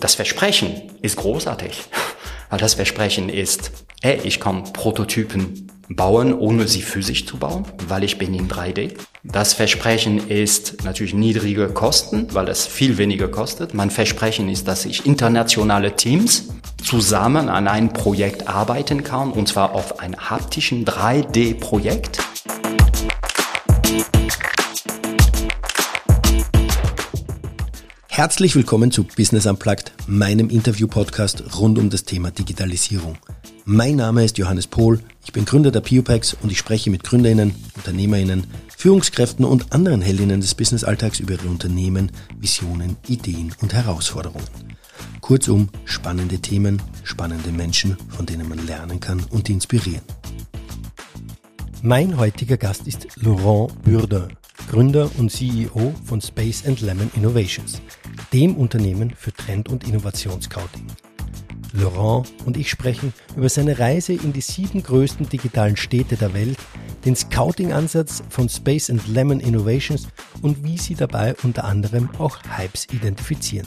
das Versprechen ist großartig. Weil das Versprechen ist, ey, ich kann Prototypen bauen, ohne sie physisch zu bauen, weil ich bin in 3D. Das Versprechen ist natürlich niedrige Kosten, weil es viel weniger kostet. Mein Versprechen ist, dass ich internationale Teams zusammen an ein Projekt arbeiten kann, und zwar auf ein haptischen 3D-Projekt. Herzlich willkommen zu Business Unplugged, meinem Interview-Podcast rund um das Thema Digitalisierung. Mein Name ist Johannes Pohl, ich bin Gründer der Piopex und ich spreche mit Gründerinnen, Unternehmerinnen, Führungskräften und anderen Heldinnen des Businessalltags über ihre Unternehmen, Visionen, Ideen und Herausforderungen. Kurzum, spannende Themen, spannende Menschen, von denen man lernen kann und inspirieren. Mein heutiger Gast ist Laurent Burdin, Gründer und CEO von Space and Lemon Innovations, dem Unternehmen für Trend- und Innovationsscouting. Laurent und ich sprechen über seine Reise in die sieben größten digitalen Städte der Welt, den Scouting-Ansatz von Space and Lemon Innovations und wie sie dabei unter anderem auch Hypes identifizieren.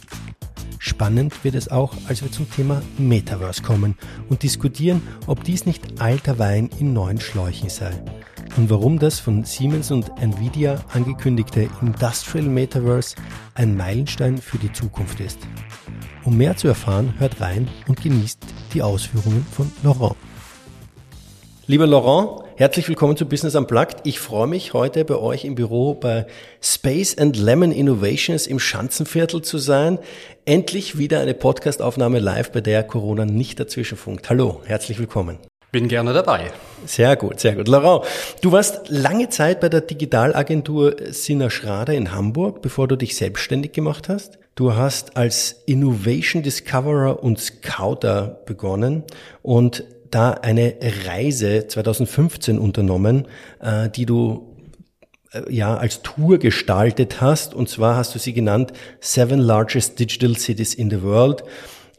Spannend wird es auch, als wir zum Thema Metaverse kommen und diskutieren, ob dies nicht alter Wein in neuen Schläuchen sei und warum das von Siemens und Nvidia angekündigte Industrial Metaverse ein Meilenstein für die Zukunft ist. Um mehr zu erfahren, hört rein und genießt die Ausführungen von Laurent. Lieber Laurent, herzlich willkommen zu Business Unplugged. Ich freue mich heute bei euch im Büro bei Space and Lemon Innovations im Schanzenviertel zu sein. Endlich wieder eine Podcastaufnahme live, bei der Corona nicht dazwischenfunkt. Hallo, herzlich willkommen. Bin gerne dabei. Sehr gut, sehr gut. Laurent, du warst lange Zeit bei der Digitalagentur Sinner Schrader in Hamburg, bevor du dich selbstständig gemacht hast. Du hast als Innovation Discoverer und Scouter begonnen und da eine Reise 2015 unternommen, äh, die du äh, ja als Tour gestaltet hast. Und zwar hast du sie genannt Seven Largest Digital Cities in the World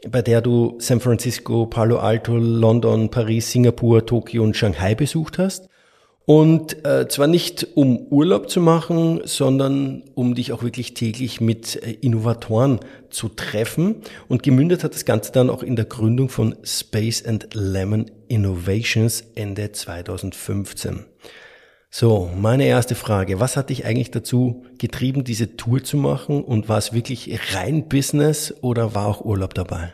bei der du San Francisco, Palo Alto, London, Paris, Singapur, Tokio und Shanghai besucht hast. Und äh, zwar nicht um Urlaub zu machen, sondern um dich auch wirklich täglich mit äh, Innovatoren zu treffen. Und gemündet hat das Ganze dann auch in der Gründung von Space and Lemon Innovations Ende 2015. So, meine erste Frage. Was hat dich eigentlich dazu getrieben, diese Tour zu machen? Und war es wirklich rein Business oder war auch Urlaub dabei?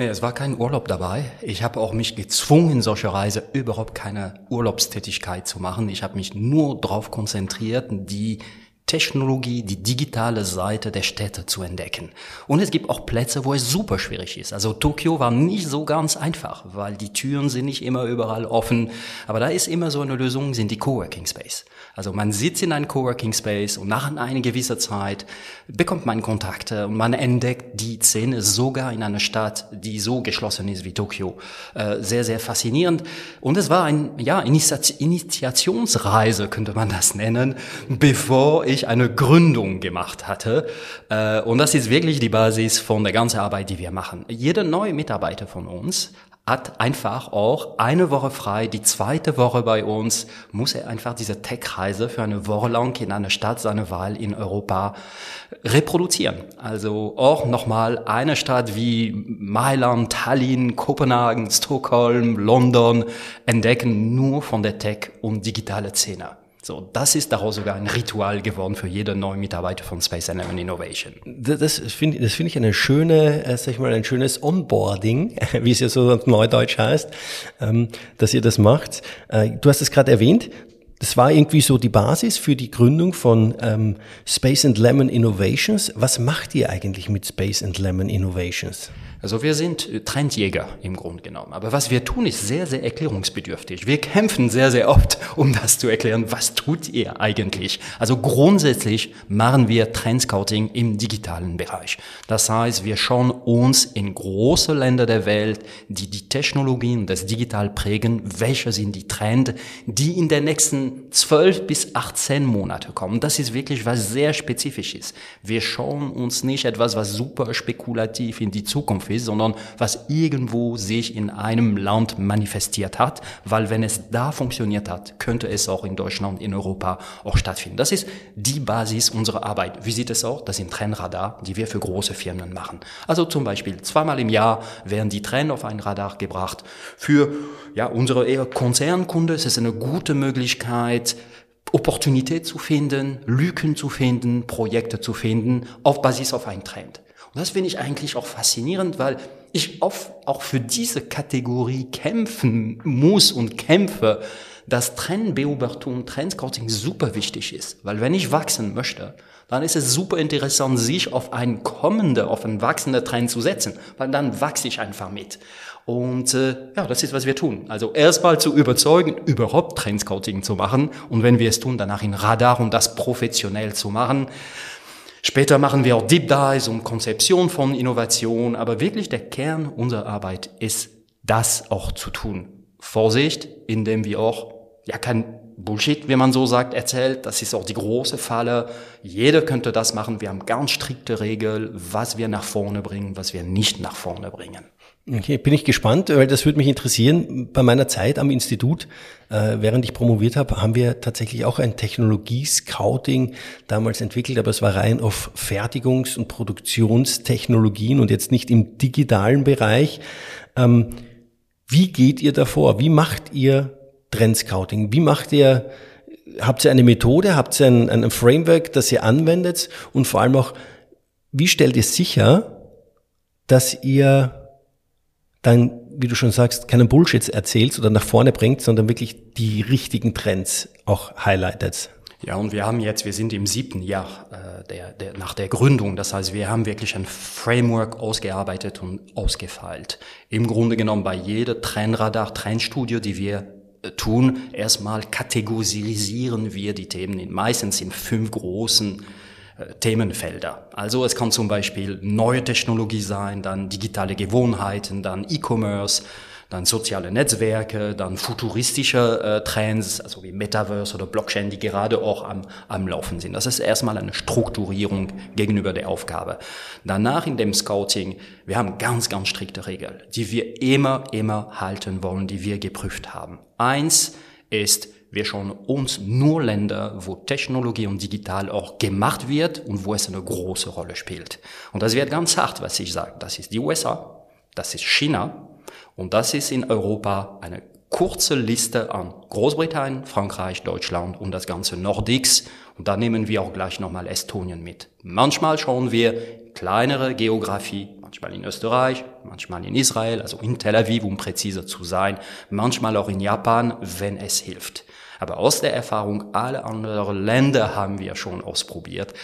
Nee, es war kein Urlaub dabei. Ich habe auch mich gezwungen, solche Reise überhaupt keine Urlaubstätigkeit zu machen. Ich habe mich nur darauf konzentriert, die Technologie, die digitale Seite der Städte zu entdecken. Und es gibt auch Plätze, wo es super schwierig ist. Also Tokio war nicht so ganz einfach, weil die Türen sind nicht immer überall offen. Aber da ist immer so eine Lösung, sind die Coworking Space. Also man sitzt in einem Coworking Space und nach einer gewissen Zeit bekommt man Kontakte und man entdeckt die Szene sogar in einer Stadt, die so geschlossen ist wie Tokio. Äh, sehr, sehr faszinierend. Und es war ein, ja, Initiationsreise, könnte man das nennen, bevor ich eine Gründung gemacht hatte. Äh, und das ist wirklich die Basis von der ganzen Arbeit, die wir machen. Jeder neue Mitarbeiter von uns hat einfach auch eine Woche frei. Die zweite Woche bei uns muss er einfach diese Tech-Reise für eine Woche lang in einer Stadt seine Wahl in Europa reproduzieren. Also auch nochmal eine Stadt wie Mailand, Tallinn, Kopenhagen, Stockholm, London entdecken nur von der Tech- und digitale Szene. So, das ist daraus sogar ein Ritual geworden für jeden neuen Mitarbeiter von Space and Innovation. Das finde das finde ich eine schöne, äh, sag ich mal, ein schönes Onboarding, wie es ja so neudeutsch heißt, ähm, dass ihr das macht. Äh, du hast es gerade erwähnt. Das war irgendwie so die Basis für die Gründung von ähm, Space and Lemon Innovations. Was macht ihr eigentlich mit Space and Lemon Innovations? Also wir sind Trendjäger im Grunde genommen. Aber was wir tun, ist sehr, sehr erklärungsbedürftig. Wir kämpfen sehr, sehr oft, um das zu erklären. Was tut ihr eigentlich? Also grundsätzlich machen wir Trendscouting im digitalen Bereich. Das heißt, wir schauen uns in große Länder der Welt, die die Technologien das Digital prägen, welche sind die Trends, die in den nächsten zwölf bis 18 Monate kommen. Das ist wirklich was sehr spezifisch ist. Wir schauen uns nicht etwas, was super spekulativ in die Zukunft Ist, sondern was irgendwo sich in einem Land manifestiert hat, weil wenn es da funktioniert hat, könnte es auch in Deutschland, in Europa auch stattfinden. Das ist die Basis unserer Arbeit. Wie sieht es aus? Das sind Trennradar, die wir für große Firmen machen. Also zum Beispiel zweimal im Jahr werden die Trenn auf ein Radar gebracht. Für ja, unsere eher Konzernkunde ist es eine gute Möglichkeit, Opportunität zu finden, Lücken zu finden, Projekte zu finden, auf Basis auf einen Trend. Und das finde ich eigentlich auch faszinierend, weil ich oft auch für diese Kategorie kämpfen muss und kämpfe, dass Trendbeobachtung, Trendscouting super wichtig ist. Weil wenn ich wachsen möchte, dann ist es super interessant, sich auf einen kommenden, auf einen wachsenden Trend zu setzen, weil dann wachse ich einfach mit. Und äh, ja, das ist, was wir tun. Also erstmal zu überzeugen, überhaupt Trendscouting zu machen und wenn wir es tun, danach in Radar und das professionell zu machen. Später machen wir auch Deep Dives und Konzeption von Innovation, aber wirklich der Kern unserer Arbeit ist, das auch zu tun. Vorsicht, indem wir auch ja kein Bullshit, wie man so sagt, erzählt. Das ist auch die große Falle. Jeder könnte das machen. Wir haben ganz strikte Regeln, was wir nach vorne bringen, was wir nicht nach vorne bringen. Okay, bin ich gespannt, weil das würde mich interessieren. Bei meiner Zeit am Institut, äh, während ich promoviert habe, haben wir tatsächlich auch ein Technologie-Scouting damals entwickelt, aber es war rein auf Fertigungs- und Produktionstechnologien und jetzt nicht im digitalen Bereich. Ähm, wie geht ihr davor? Wie macht ihr Trendscouting? Wie macht ihr, habt ihr eine Methode, habt ihr ein, ein Framework, das ihr anwendet? Und vor allem auch, wie stellt ihr sicher, dass ihr dann, wie du schon sagst, keinen Bullshit erzählst oder nach vorne bringt, sondern wirklich die richtigen Trends auch highlightet. Ja, und wir haben jetzt, wir sind im siebten Jahr äh, der, der, nach der Gründung. Das heißt, wir haben wirklich ein Framework ausgearbeitet und ausgefeilt. Im Grunde genommen bei jeder Trendradar, Trendstudio, die wir äh, tun, erstmal kategorisieren wir die Themen in, meistens in fünf großen Themenfelder. Also es kann zum Beispiel neue Technologie sein, dann digitale Gewohnheiten, dann E-Commerce, dann soziale Netzwerke, dann futuristische äh, Trends, also wie Metaverse oder Blockchain, die gerade auch am, am Laufen sind. Das ist erstmal eine Strukturierung gegenüber der Aufgabe. Danach in dem Scouting, wir haben ganz, ganz strikte Regeln, die wir immer, immer halten wollen, die wir geprüft haben. Eins ist, wir schauen uns nur Länder, wo Technologie und digital auch gemacht wird und wo es eine große Rolle spielt. Und das wird ganz hart, was ich sage. Das ist die USA, das ist China und das ist in Europa eine kurze Liste an Großbritannien, Frankreich, Deutschland und das ganze Nordics. Und da nehmen wir auch gleich nochmal Estonien mit. Manchmal schauen wir kleinere Geografie, manchmal in Österreich, manchmal in Israel, also in Tel Aviv, um präziser zu sein, manchmal auch in Japan, wenn es hilft. Aber aus der Erfahrung, alle anderen Länder haben wir schon ausprobiert.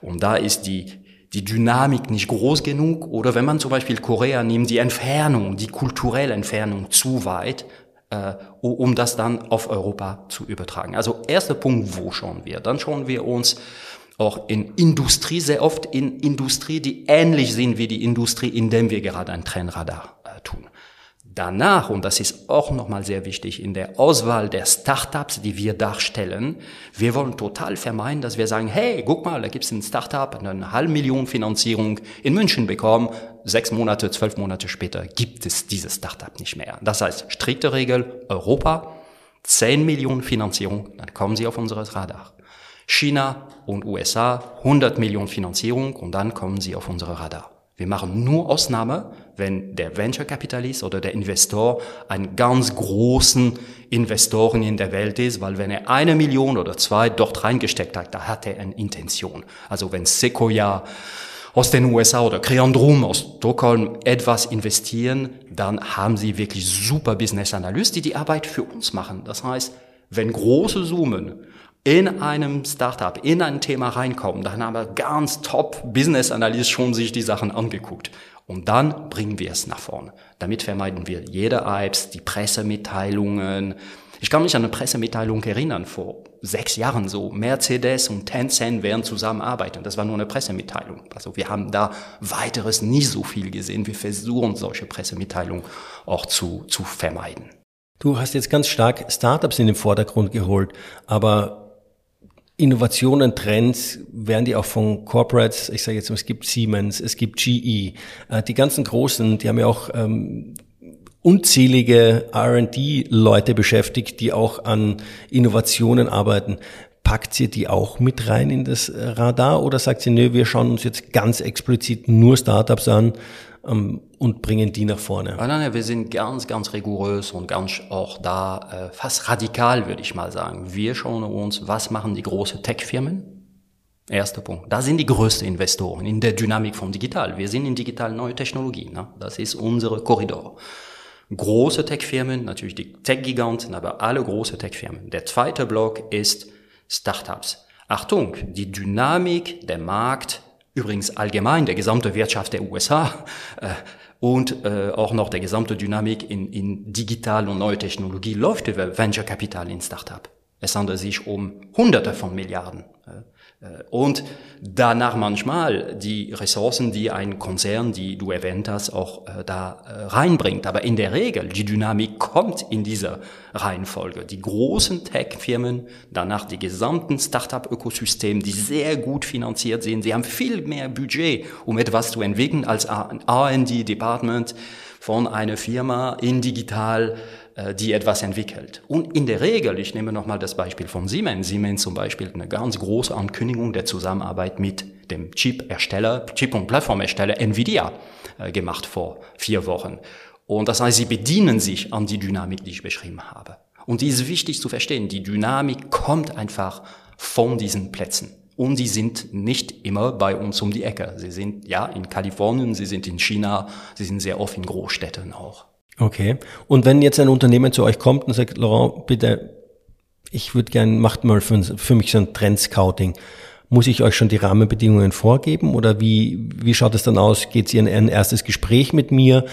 Und da ist die, die Dynamik nicht groß genug. Oder wenn man zum Beispiel Korea nimmt, die Entfernung, die kulturelle Entfernung zu weit, äh, um das dann auf Europa zu übertragen. Also erster Punkt, wo schauen wir? Dann schauen wir uns auch in Industrie, sehr oft in Industrie, die ähnlich sind wie die Industrie, in dem wir gerade ein Trennradar äh, tun. Danach, und das ist auch nochmal sehr wichtig, in der Auswahl der Startups, die wir darstellen, wir wollen total vermeiden, dass wir sagen, hey, guck mal, da gibt's ein Startup, eine halbe Million Finanzierung in München bekommen, sechs Monate, zwölf Monate später gibt es dieses Startup nicht mehr. Das heißt, strikte Regel, Europa, 10 Millionen Finanzierung, dann kommen sie auf unser Radar. China und USA, 100 Millionen Finanzierung und dann kommen sie auf unsere Radar. Wir machen nur Ausnahme, wenn der Venture Capitalist oder der Investor einen ganz großen Investoren in der Welt ist, weil wenn er eine Million oder zwei dort reingesteckt hat, da hat er eine Intention. Also wenn Sequoia aus den USA oder Creandrum aus Stockholm etwas investieren, dann haben sie wirklich super Business Analysten, die die Arbeit für uns machen. Das heißt, wenn große Summen in einem Startup, in ein Thema reinkommen, dann haben wir ganz top Business Analyst schon sich die Sachen angeguckt. Und dann bringen wir es nach vorne. Damit vermeiden wir jede Hypes, die Pressemitteilungen. Ich kann mich an eine Pressemitteilung erinnern, vor sechs Jahren so. Mercedes und Tencent werden zusammenarbeiten. Das war nur eine Pressemitteilung. Also wir haben da weiteres nie so viel gesehen. Wir versuchen solche Pressemitteilungen auch zu, zu vermeiden. Du hast jetzt ganz stark Startups in den Vordergrund geholt, aber Innovationen, Trends, werden die auch von Corporates, ich sage jetzt mal, es gibt Siemens, es gibt GE, äh, die ganzen Großen, die haben ja auch ähm, unzählige R&D-Leute beschäftigt, die auch an Innovationen arbeiten. Packt ihr die auch mit rein in das Radar oder sagt ihr, nö, wir schauen uns jetzt ganz explizit nur Startups an ähm, und bringen die nach vorne? Nein, nein, wir sind ganz, ganz rigorös und ganz auch da äh, fast radikal, würde ich mal sagen. Wir schauen uns, was machen die großen Tech-Firmen? Erster Punkt. Da sind die größten Investoren in der Dynamik von Digital. Wir sind in digital neue Technologien. Ne? Das ist unsere Korridor. Große Tech-Firmen, natürlich die Tech-Giganten, aber alle große Tech-Firmen. Der zweite Block ist Startups. Achtung, die Dynamik, der Markt übrigens allgemein der gesamte Wirtschaft der USA äh, und äh, auch noch der gesamte Dynamik in, in digital und neue Technologie läuft über Venture Capital in Startup. Es handelt sich um Hunderte von Milliarden. Äh, und danach manchmal die Ressourcen, die ein Konzern, die du erwähnt hast, auch äh, da äh, reinbringt. Aber in der Regel, die Dynamik kommt in dieser Reihenfolge. Die großen Tech-Firmen, danach die gesamten Startup-Ökosystem, die sehr gut finanziert sind. Sie haben viel mehr Budget, um etwas zu entwickeln als ein R&D-Department von einer Firma in digital äh, die etwas entwickelt. Und in der Regel, ich nehme nochmal das Beispiel von Siemens, Siemens zum Beispiel eine ganz große Ankündigung der Zusammenarbeit mit dem Chip-Ersteller, Chip- und Plattformersteller Nvidia äh, gemacht vor vier Wochen. Und das heißt, sie bedienen sich an die Dynamik, die ich beschrieben habe. Und die ist wichtig zu verstehen. Die Dynamik kommt einfach von diesen Plätzen. Und die sind nicht immer bei uns um die Ecke. Sie sind ja in Kalifornien, sie sind in China, sie sind sehr oft in Großstädten auch. Okay. Und wenn jetzt ein Unternehmen zu euch kommt und sagt, Laurent, bitte, ich würde gern, macht mal für, für mich so ein Trend-Scouting. Muss ich euch schon die Rahmenbedingungen vorgeben oder wie, wie schaut es dann aus? Geht ihr in ein erstes Gespräch mit mir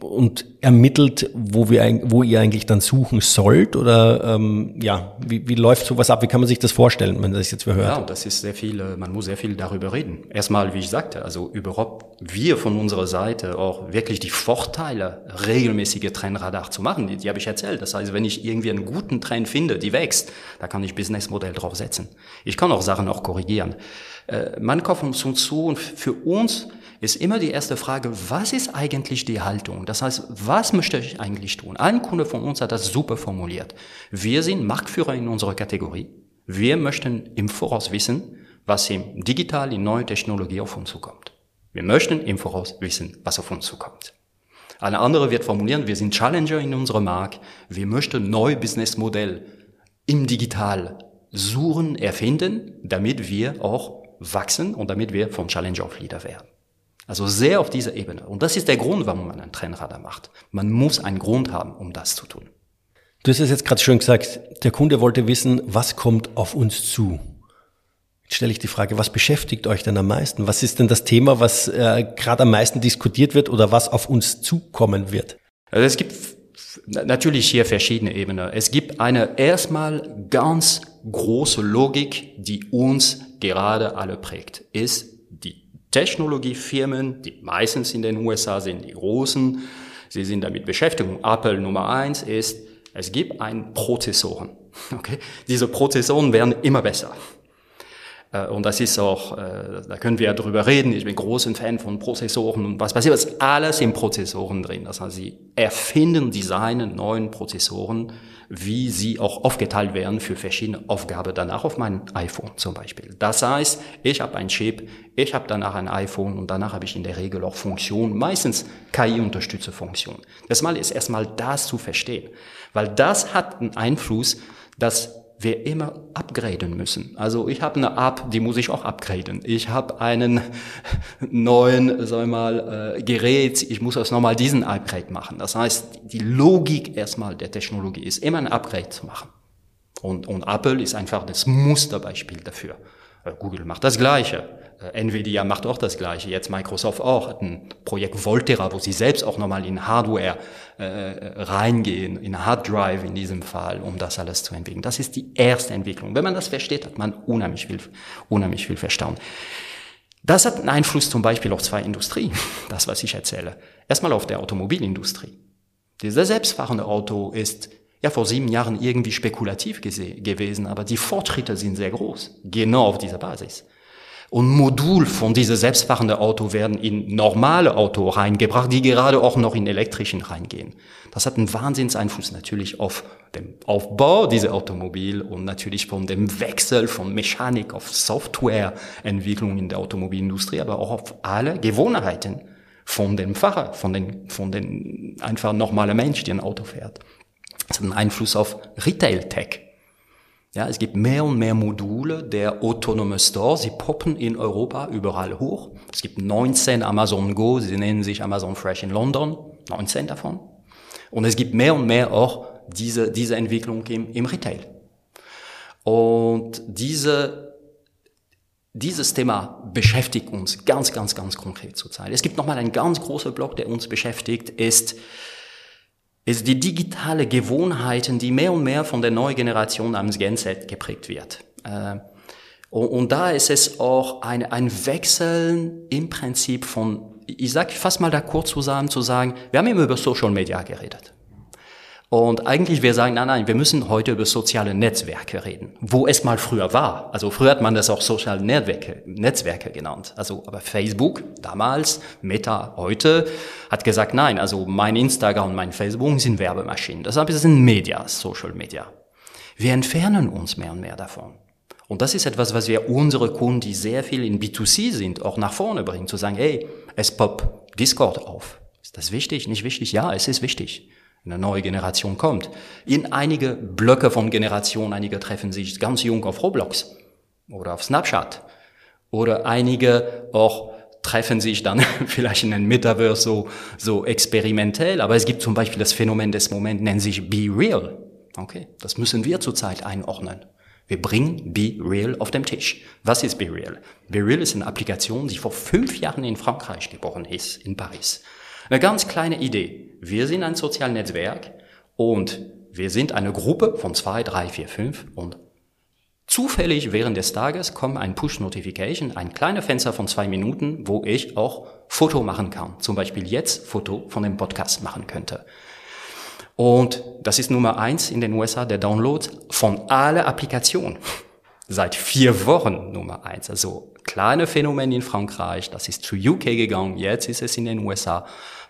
und ermittelt, wo, wir, wo ihr eigentlich dann suchen sollt? Oder ähm, ja, wie, wie läuft sowas ab? Wie kann man sich das vorstellen, wenn man das jetzt hört? Ja, das ist sehr viel, äh, man muss sehr viel darüber reden. Erstmal, wie ich sagte, also überhaupt wir von unserer Seite auch wirklich die Vorteile, regelmäßige Trendradar zu machen, die, die habe ich erzählt. Das heißt, wenn ich irgendwie einen guten Trend finde, die wächst, da kann ich Businessmodell drauf setzen. Ich kann auch Sachen auch korrigieren. Äh, man kommt uns zu und für uns ist immer die erste Frage, was ist eigentlich die Haltung? Das heißt, was möchte ich eigentlich tun? Ein Kunde von uns hat das super formuliert. Wir sind Marktführer in unserer Kategorie. Wir möchten im Voraus wissen, was im digital, in neue Technologie auf uns zukommt. Wir möchten im Voraus wissen, was auf uns zukommt. Eine andere wird formulieren, wir sind Challenger in unserem Markt. Wir möchten neue Businessmodell im Digital suchen, erfinden, damit wir auch wachsen und damit wir vom Challenger auf Leader werden. Also sehr auf dieser Ebene. Und das ist der Grund, warum man einen Trennradar macht. Man muss einen Grund haben, um das zu tun. Du hast es jetzt gerade schön gesagt, der Kunde wollte wissen, was kommt auf uns zu? Jetzt stelle ich die Frage, was beschäftigt euch denn am meisten? Was ist denn das Thema, was äh, gerade am meisten diskutiert wird oder was auf uns zukommen wird? Also es gibt natürlich hier verschiedene Ebenen. Es gibt eine erstmal ganz große Logik, die uns gerade alle prägt, ist Technologiefirmen, die meistens in den USA sind, die großen, sie sind damit beschäftigt. Apple Nummer eins ist, es gibt ein Prozessoren. Okay? Diese Prozessoren werden immer besser. Äh, und das ist auch, äh, da können wir ja drüber reden. Ich bin großer Fan von Prozessoren und was passiert, ist alles in Prozessoren drin. Das heißt, sie erfinden, designen neuen Prozessoren, wie sie auch aufgeteilt werden für verschiedene Aufgaben danach auf meinem iPhone zum Beispiel. Das heißt, ich habe ein Chip, ich habe danach ein iPhone und danach habe ich in der Regel auch Funktionen, meistens KI-unterstützte Funktionen. Das Mal ist erstmal das zu verstehen, weil das hat einen Einfluss, dass wir immer upgraden müssen. Also ich habe eine App, die muss ich auch upgraden. Ich habe einen neuen, sag mal, äh, Gerät, ich muss erst nochmal diesen Upgrade machen. Das heißt, die Logik erstmal der Technologie ist immer ein Upgrade zu machen. Und, und Apple ist einfach das Musterbeispiel dafür. Äh, Google macht das Gleiche. Äh, Nvidia macht auch das Gleiche. Jetzt Microsoft auch hat ein Projekt Volterra, wo sie selbst auch nochmal in Hardware äh, reingehen, in Hard Drive in diesem Fall, um das alles zu entwickeln. Das ist die erste Entwicklung. Wenn man das versteht, hat man unheimlich viel, unheimlich viel Verstanden. Das hat einen Einfluss zum Beispiel auf zwei Industrien, das was ich erzähle. Erstmal auf der Automobilindustrie. Dieser selbstfahrende Auto ist ja vor sieben Jahren irgendwie spekulativ gewesen, aber die Fortschritte sind sehr groß, genau auf dieser Basis. Und Modul von diese selbstfahrende Auto werden in normale Auto reingebracht, die gerade auch noch in elektrischen reingehen. Das hat einen Wahnsinnseinfluss natürlich auf den Aufbau dieser Automobil und natürlich von dem Wechsel von Mechanik auf Softwareentwicklung in der Automobilindustrie, aber auch auf alle Gewohnheiten von dem Fahrer, von den, von den einfach normalen Mensch, der ein Auto fährt. Das hat einen Einfluss auf Retail-Tech. Ja, es gibt mehr und mehr Module der autonome Store. Sie poppen in Europa überall hoch. Es gibt 19 Amazon Go, sie nennen sich Amazon Fresh in London, 19 davon. Und es gibt mehr und mehr auch diese, diese Entwicklung im, im Retail. Und diese, dieses Thema beschäftigt uns ganz, ganz, ganz konkret zurzeit. Es gibt nochmal einen ganz großen Block, der uns beschäftigt, ist ist die digitale Gewohnheiten, die mehr und mehr von der neuen Generation namens Gen Z geprägt wird. Äh, und, da ist es auch ein, ein Wechseln im Prinzip von, ich sag fast mal da kurz zusammen zu sagen, wir haben immer über Social Media geredet. Und eigentlich wir sagen, nein, nein, wir müssen heute über soziale Netzwerke reden, wo es mal früher war. Also früher hat man das auch soziale Netzwerke, Netzwerke genannt. Also aber Facebook damals, Meta heute hat gesagt, nein, also mein Instagram und mein Facebook sind Werbemaschinen. Deshalb ein Media, Social Media. Wir entfernen uns mehr und mehr davon. Und das ist etwas, was wir unsere Kunden, die sehr viel in B2C sind, auch nach vorne bringen, zu sagen, hey, es poppt Discord auf. Ist das wichtig? Nicht wichtig? Ja, es ist wichtig eine neue Generation kommt. In einige Blöcke von Generationen, einige treffen sich ganz jung auf Roblox oder auf Snapchat oder einige auch treffen sich dann vielleicht in einem Metaverse so, so experimentell, aber es gibt zum Beispiel das Phänomen des Moments, nennt sich Be Real. Okay, das müssen wir zurzeit einordnen. Wir bringen Be Real auf den Tisch. Was ist Be Real? Be Real ist eine Applikation, die vor fünf Jahren in Frankreich geboren ist, in Paris. Eine ganz kleine Idee. Wir sind ein soziales Netzwerk und wir sind eine Gruppe von zwei, drei, vier, fünf und zufällig während des Tages kommt ein Push-Notification, ein kleines Fenster von zwei Minuten, wo ich auch Foto machen kann. Zum Beispiel jetzt Foto von dem Podcast machen könnte. Und das ist Nummer eins in den USA, der Download von alle Applikationen. Seit vier Wochen Nummer eins. Also kleine Phänomen in Frankreich, das ist zu UK gegangen, jetzt ist es in den USA.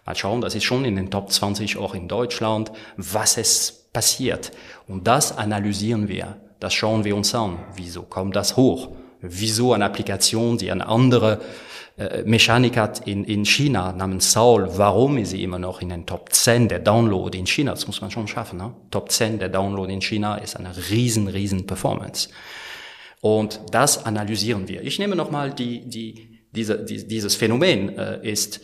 Mal schauen, das ist schon in den Top 20 auch in Deutschland, was es passiert. Und das analysieren wir, das schauen wir uns an. Wieso kommt das hoch? Wieso eine Applikation, die eine andere äh, Mechanik hat in, in China namens Saul, warum ist sie immer noch in den Top 10 der Download in China? Das muss man schon schaffen. Ne? Top 10 der Download in China ist eine riesen, riesen Performance. Und das analysieren wir. Ich nehme nochmal die, die, diese, die, dieses Phänomen äh, ist,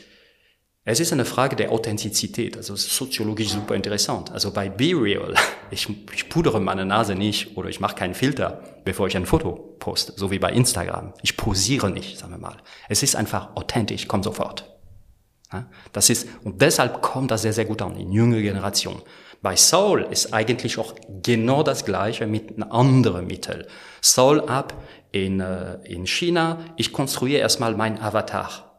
es ist eine Frage der Authentizität, also soziologisch super interessant. Also bei Be Real, ich, ich pudere meine Nase nicht oder ich mache keinen Filter, bevor ich ein Foto poste, so wie bei Instagram. Ich posiere nicht, sagen wir mal. Es ist einfach authentisch, kommt sofort. Das ist, und deshalb kommt das sehr, sehr gut an in jüngere Generation. Bei Soul ist eigentlich auch genau das Gleiche mit einem anderen Mittel. Soul App in, äh, in China, ich konstruiere erstmal mein Avatar.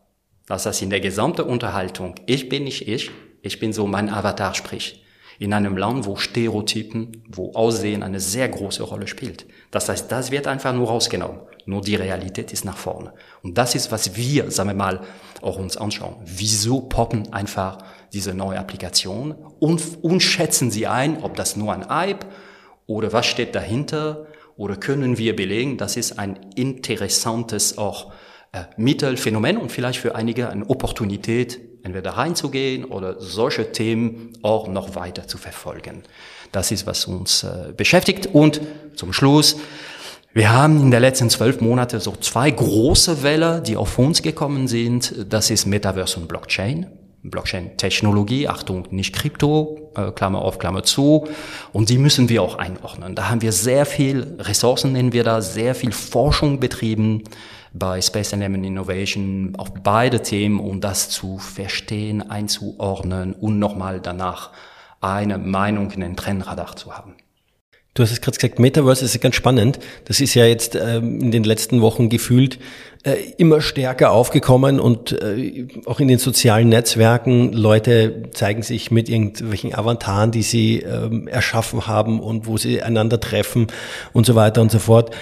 Das heißt, in der gesamten Unterhaltung, ich bin nicht ich, ich bin so mein Avatar sprich. In einem Land, wo Stereotypen, wo Aussehen eine sehr große Rolle spielt. Das heißt, das wird einfach nur rausgenommen. Nur die Realität ist nach vorne. Und das ist, was wir, sagen wir mal, auch uns anschauen. Wieso poppen einfach diese neue Applikation und, und schätzen sie ein, ob das nur ein Hype oder was steht dahinter oder können wir belegen, das ist ein interessantes auch äh, Mittel, Phänomen und vielleicht für einige eine Opportunität, entweder reinzugehen oder solche Themen auch noch weiter zu verfolgen. Das ist, was uns äh, beschäftigt. Und zum Schluss, wir haben in den letzten zwölf Monaten so zwei große Welle, die auf uns gekommen sind. Das ist Metaverse und Blockchain. Blockchain-Technologie, Achtung, nicht Krypto, äh, Klammer auf, Klammer zu. Und die müssen wir auch einordnen. Da haben wir sehr viel Ressourcen, nennen wir da, sehr viel Forschung betrieben bei Space Element Innovation auf beide Themen, um das zu verstehen, einzuordnen und nochmal danach eine Meinung in den Trennradar zu haben. Du hast es gerade gesagt, Metaverse ist ganz spannend. Das ist ja jetzt ähm, in den letzten Wochen gefühlt äh, immer stärker aufgekommen und äh, auch in den sozialen Netzwerken Leute zeigen sich mit irgendwelchen Avataren, die sie ähm, erschaffen haben und wo sie einander treffen und so weiter und so fort.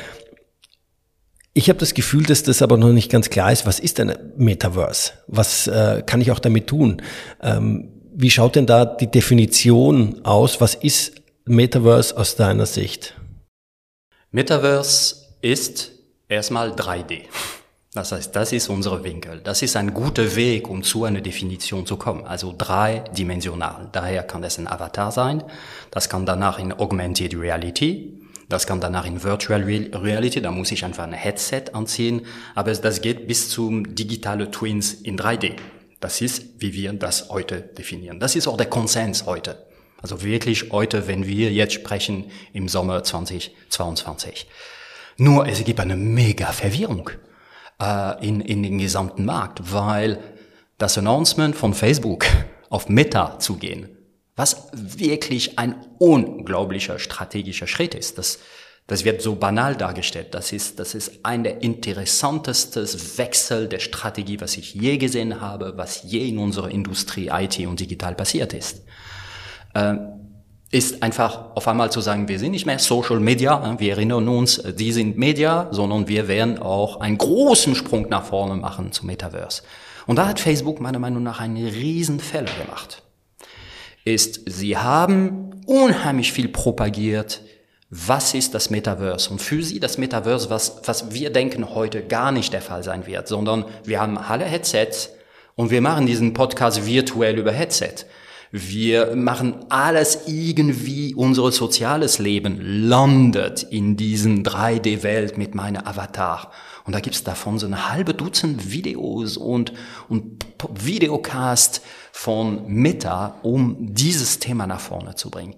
Ich habe das Gefühl, dass das aber noch nicht ganz klar ist. Was ist denn Metaverse? Was äh, kann ich auch damit tun? Ähm, wie schaut denn da die Definition aus? Was ist Metaverse aus deiner Sicht? Metaverse ist erstmal 3D. Das heißt, das ist unser Winkel. Das ist ein guter Weg, um zu einer Definition zu kommen. Also dreidimensional. Daher kann das ein Avatar sein. Das kann danach in Augmented Reality. Das kann danach in Virtual Reality. Da muss ich einfach ein Headset anziehen. Aber das geht bis zum digitale Twins in 3D. Das ist, wie wir das heute definieren. Das ist auch der Konsens heute. Also wirklich heute, wenn wir jetzt sprechen im Sommer 2022. Nur es gibt eine mega Verwirrung äh, in, in den gesamten Markt, weil das Announcement von Facebook auf Meta zu gehen, was wirklich ein unglaublicher strategischer Schritt ist, das, das wird so banal dargestellt. Das ist, das ist ein der interessantesten Wechsel der Strategie, was ich je gesehen habe, was je in unserer Industrie IT und digital passiert ist äh, ist einfach auf einmal zu sagen, wir sind nicht mehr Social Media, wir erinnern uns, die sind Media, sondern wir werden auch einen großen Sprung nach vorne machen zum Metaverse. Und da hat Facebook meiner Meinung nach einen riesen Fehler gemacht. Ist, sie haben unheimlich viel propagiert, was ist das Metaverse? Und für sie das Metaverse, was, was wir denken heute gar nicht der Fall sein wird, sondern wir haben alle Headsets und wir machen diesen Podcast virtuell über Headset. Wir machen alles irgendwie, unser soziales Leben landet in diesen 3D-Welt mit meinem Avatar. Und da gibt's davon so eine halbe Dutzend Videos und, und Videocast von Meta, um dieses Thema nach vorne zu bringen.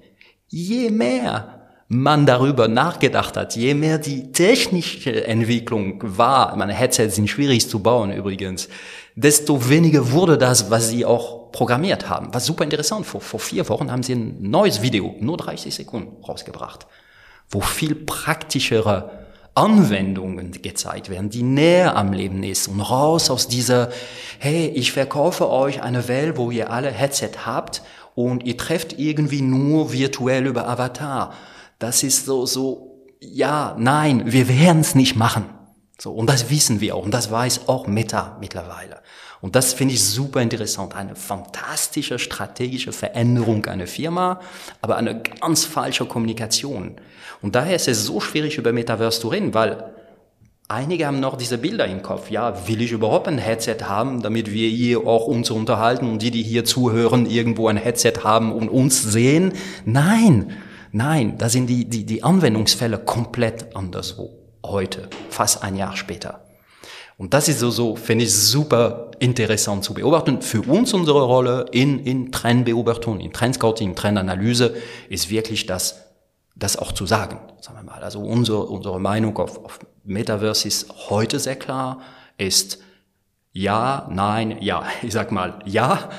Je mehr man darüber nachgedacht hat, je mehr die technische Entwicklung war, meine Headsets sind schwierig zu bauen übrigens, desto weniger wurde das, was sie auch programmiert haben. Was super interessant. Vor, vor vier Wochen haben sie ein neues Video, nur 30 Sekunden, rausgebracht, wo viel praktischere Anwendungen gezeigt werden, die näher am Leben ist und raus aus dieser, hey, ich verkaufe euch eine Welt, wo ihr alle Headset habt und ihr trefft irgendwie nur virtuell über Avatar. Das ist so, so, ja, nein, wir werden es nicht machen. So, und das wissen wir auch. Und das weiß auch Meta mittlerweile. Und das finde ich super interessant. Eine fantastische strategische Veränderung einer Firma, aber eine ganz falsche Kommunikation. Und daher ist es so schwierig, über Metaverse zu reden, weil einige haben noch diese Bilder im Kopf. Ja, will ich überhaupt ein Headset haben, damit wir hier auch uns unterhalten und die, die hier zuhören, irgendwo ein Headset haben und uns sehen? Nein, nein, da sind die, die, die Anwendungsfälle komplett anderswo heute, fast ein Jahr später. Und das ist so, so finde ich super interessant zu beobachten. Für uns unsere Rolle in, in Trendbeobachtung, in Trendscouting, Trendanalyse ist wirklich das, das auch zu sagen, sagen wir mal. Also unsere, unsere Meinung auf, auf Metaverse ist heute sehr klar, ist ja, nein, ja. Ich sag mal ja,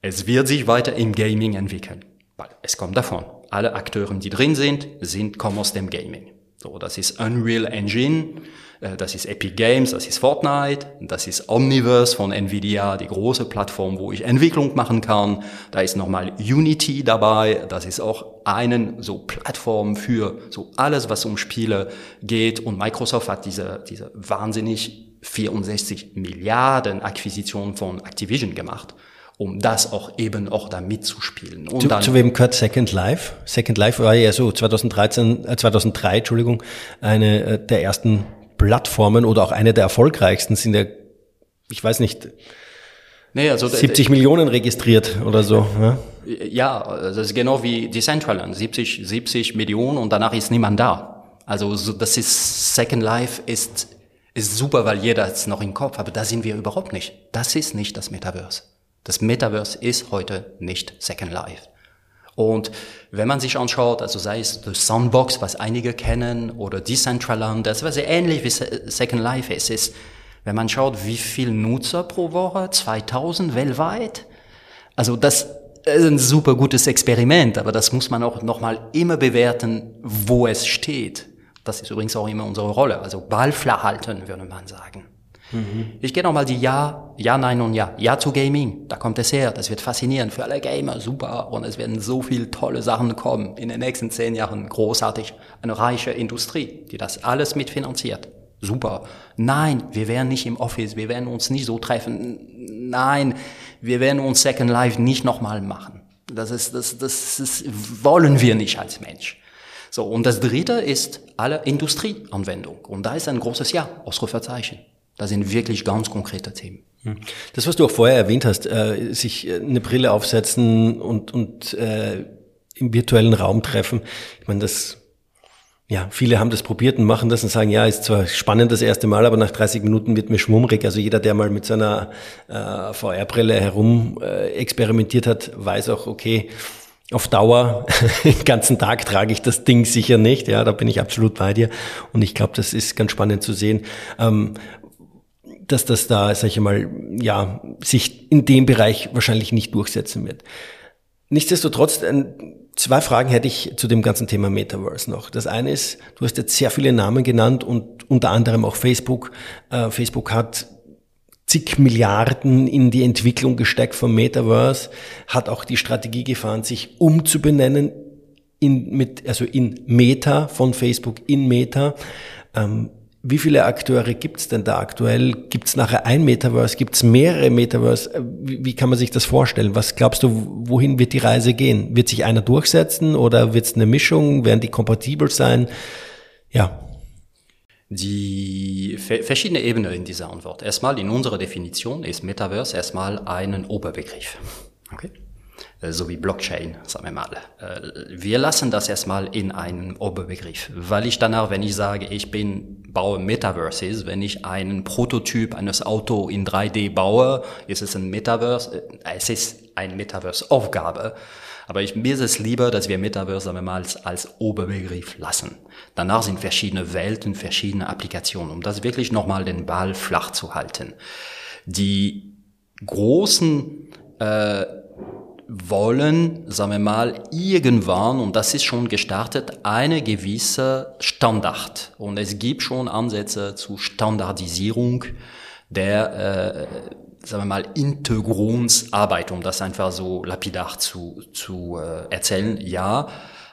es wird sich weiter im Gaming entwickeln. Weil es kommt davon. Alle Akteure, die drin sind, sind, kommen aus dem Gaming. So, das ist Unreal Engine, das ist Epic Games, das ist Fortnite, das ist Omniverse von Nvidia, die große Plattform, wo ich Entwicklung machen kann. Da ist nochmal Unity dabei, das ist auch einen so Plattform für so alles, was um Spiele geht. Und Microsoft hat diese, diese wahnsinnig 64 Milliarden Akquisition von Activision gemacht um das auch eben auch da mitzuspielen. Und zu, dann, zu wem gehört Second Life? Second Life war ja so 2013, äh, 2003, Entschuldigung, eine äh, der ersten Plattformen oder auch eine der erfolgreichsten sind ja, ich weiß nicht, Nee, also 70 Millionen registriert oder so. Ja, ja das ist genau wie Decentraland, 70, 70 Millionen und danach ist niemand da. Also so, das ist Second Life ist ist super, weil jeder es noch im Kopf, aber da sind wir überhaupt nicht. Das ist nicht das Metaverse. Das Metaverse ist heute nicht Second Life. Und wenn man sich anschaut, also sei es The Sandbox, was einige kennen, oder Decentraland, das was sehr ähnlich wie Second Life ist, ist, wenn man schaut, wie viel Nutzer pro Woche, 2000 weltweit, also das, ist ein super gutes Experiment, aber das muss man auch nochmal immer bewerten, wo es steht. Das ist übrigens auch immer unsere Rolle. Also Ball flach halten, würde man sagen. Mhm. Ich gehe nochmal die Ja, Ja, Nein und Ja. Ja zu Gaming, da kommt es her. Das wird faszinierend für alle Gamer, super. Und es werden so viele tolle Sachen kommen. In den nächsten zehn Jahren großartig. Eine reiche Industrie, die das alles mitfinanziert. Super. Nein, wir werden nicht im Office, wir werden uns nicht so treffen. Nein, wir werden uns Second Life nicht nochmal machen. Das ist, das, das ist, wollen wir nicht als Mensch. So, und das dritte ist alle Industrieanwendung. Und da ist ein großes Ja, Ausrufezeichen. Da sind wirklich ganz konkrete Themen. Hm. Das, was du auch vorher erwähnt hast, äh, sich äh, eine Brille aufsetzen und, und äh, im virtuellen Raum treffen. Ich meine, das ja, viele haben das probiert und machen das und sagen, ja, ist zwar spannend das erste Mal, aber nach 30 Minuten wird mir schwummrig. Also jeder, der mal mit seiner äh, VR-Brille herum äh, experimentiert hat, weiß auch, okay, auf Dauer, den ganzen Tag trage ich das Ding sicher nicht. Ja, da bin ich absolut bei dir. Und ich glaube, das ist ganz spannend zu sehen, ähm, dass das da, sag ich mal, ja, sich in dem Bereich wahrscheinlich nicht durchsetzen wird. Nichtsdestotrotz, zwei Fragen hätte ich zu dem ganzen Thema Metaverse noch. Das eine ist, du hast jetzt sehr viele Namen genannt und unter anderem auch Facebook. Äh, Facebook hat zig Milliarden in die Entwicklung gesteckt vom Metaverse, hat auch die Strategie gefahren, sich umzubenennen in, mit, also in Meta von Facebook in Meta. Ähm, wie viele Akteure gibt's denn da aktuell? Gibt's nachher ein Metaverse? Gibt's mehrere Metaverse? Äh, wie, kann man sich das vorstellen? Was glaubst du, wohin wird die Reise gehen? Wird sich einer durchsetzen oder wird's eine Mischung? Werden die kompatibel sein? Ja die verschiedene Ebenen in dieser Antwort. Erstmal in unserer Definition ist Metaverse erstmal einen Oberbegriff. Okay? Äh, so wie Blockchain, sagen wir mal. Äh, wir lassen das erstmal in einem Oberbegriff, weil ich danach, wenn ich sage, ich bin, baue Metaverses, wenn ich einen Prototyp eines Auto in 3D baue, ist es ein Metaverse, äh, es ist ein Metaverse-Aufgabe. Aber ich, mir ist es lieber, dass wir Metaverse sagen wir mal, als, als Oberbegriff lassen. Danach sind verschiedene Welten, verschiedene Applikationen, um das wirklich nochmal den Ball flach zu halten. Die großen äh, wollen, sagen wir mal, irgendwann, und das ist schon gestartet, eine gewisse Standard. Und es gibt schon Ansätze zu Standardisierung der, äh, sagen wir mal, Integronsarbeit, um das einfach so lapidar zu, zu äh, erzählen. Ja,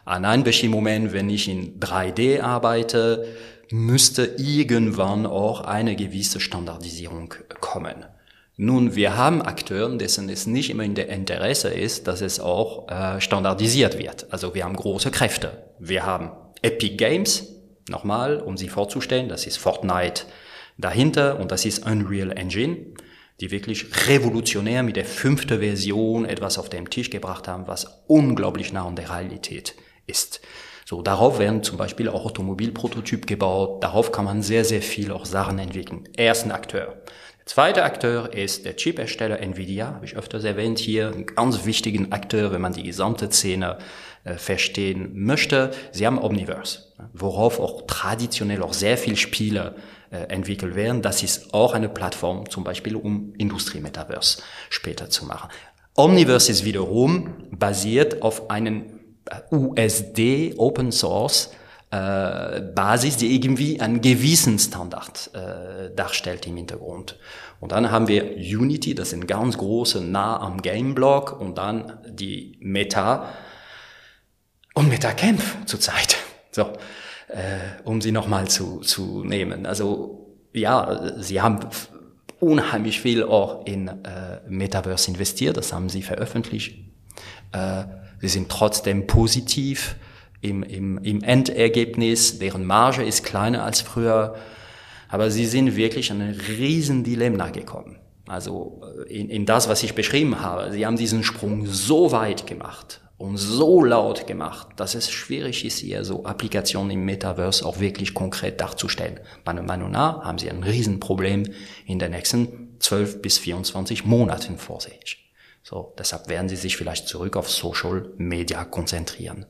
an einem bestimmten Moment, wenn ich in 3D arbeite, müsste irgendwann auch eine gewisse Standardisierung kommen. Nun, wir haben Akteure, dessen es nicht immer in der Interesse ist, dass es auch äh, standardisiert wird. Also wir haben große Kräfte. Wir haben Epic Games, nochmal, um sie vorzustellen, das ist Fortnite dahinter und das ist Unreal Engine, die wirklich revolutionär mit der fünften Version etwas auf den Tisch gebracht haben, was unglaublich nah an der Realität ist. So, darauf werden zum Beispiel auch Automobilprototyp gebaut, darauf kann man sehr, sehr viel auch Sachen entwickeln. Ersten Akteur. Zweiter Akteur ist der Chip-Hersteller Nvidia, habe ich öfters erwähnt hier, ein ganz wichtigen Akteur, wenn man die gesamte Szene äh, verstehen möchte. Sie haben Omniverse, worauf auch traditionell auch sehr viel Spiele äh, entwickelt werden. Das ist auch eine Plattform, zum Beispiel um Industrie-Metaverse später zu machen. Omniverse ist wiederum basiert auf einen äh, USD Open Source äh, Basis, die irgendwie einen gewissen Standard äh, darstellt im Hintergrund. Und dann haben wir Unity, das sind ganz große, nah am Gameblock und dann die Meta und MetaCamp zurzeit. So, äh, um sie nochmal zu, zu nehmen. Also ja, sie haben unheimlich viel auch in äh, Metaverse investiert, das haben sie veröffentlicht. Äh, sie sind trotzdem positiv im, im, im Endergebnis, deren Marge ist kleiner als früher, aber sie sind wirklich an ein riesen Dilemma gekommen. Also äh, in, in das, was ich beschrieben habe. Sie haben diesen Sprung so weit gemacht und so laut gemacht, dass es schwierig ist, hier so Applikationen im Metaverse auch wirklich konkret darzustellen. Meiner Meinung nach haben sie ein Riesenproblem in den nächsten 12 bis 24 Monaten vor sich. So, deshalb werden sie sich vielleicht zurück auf Social Media konzentrieren.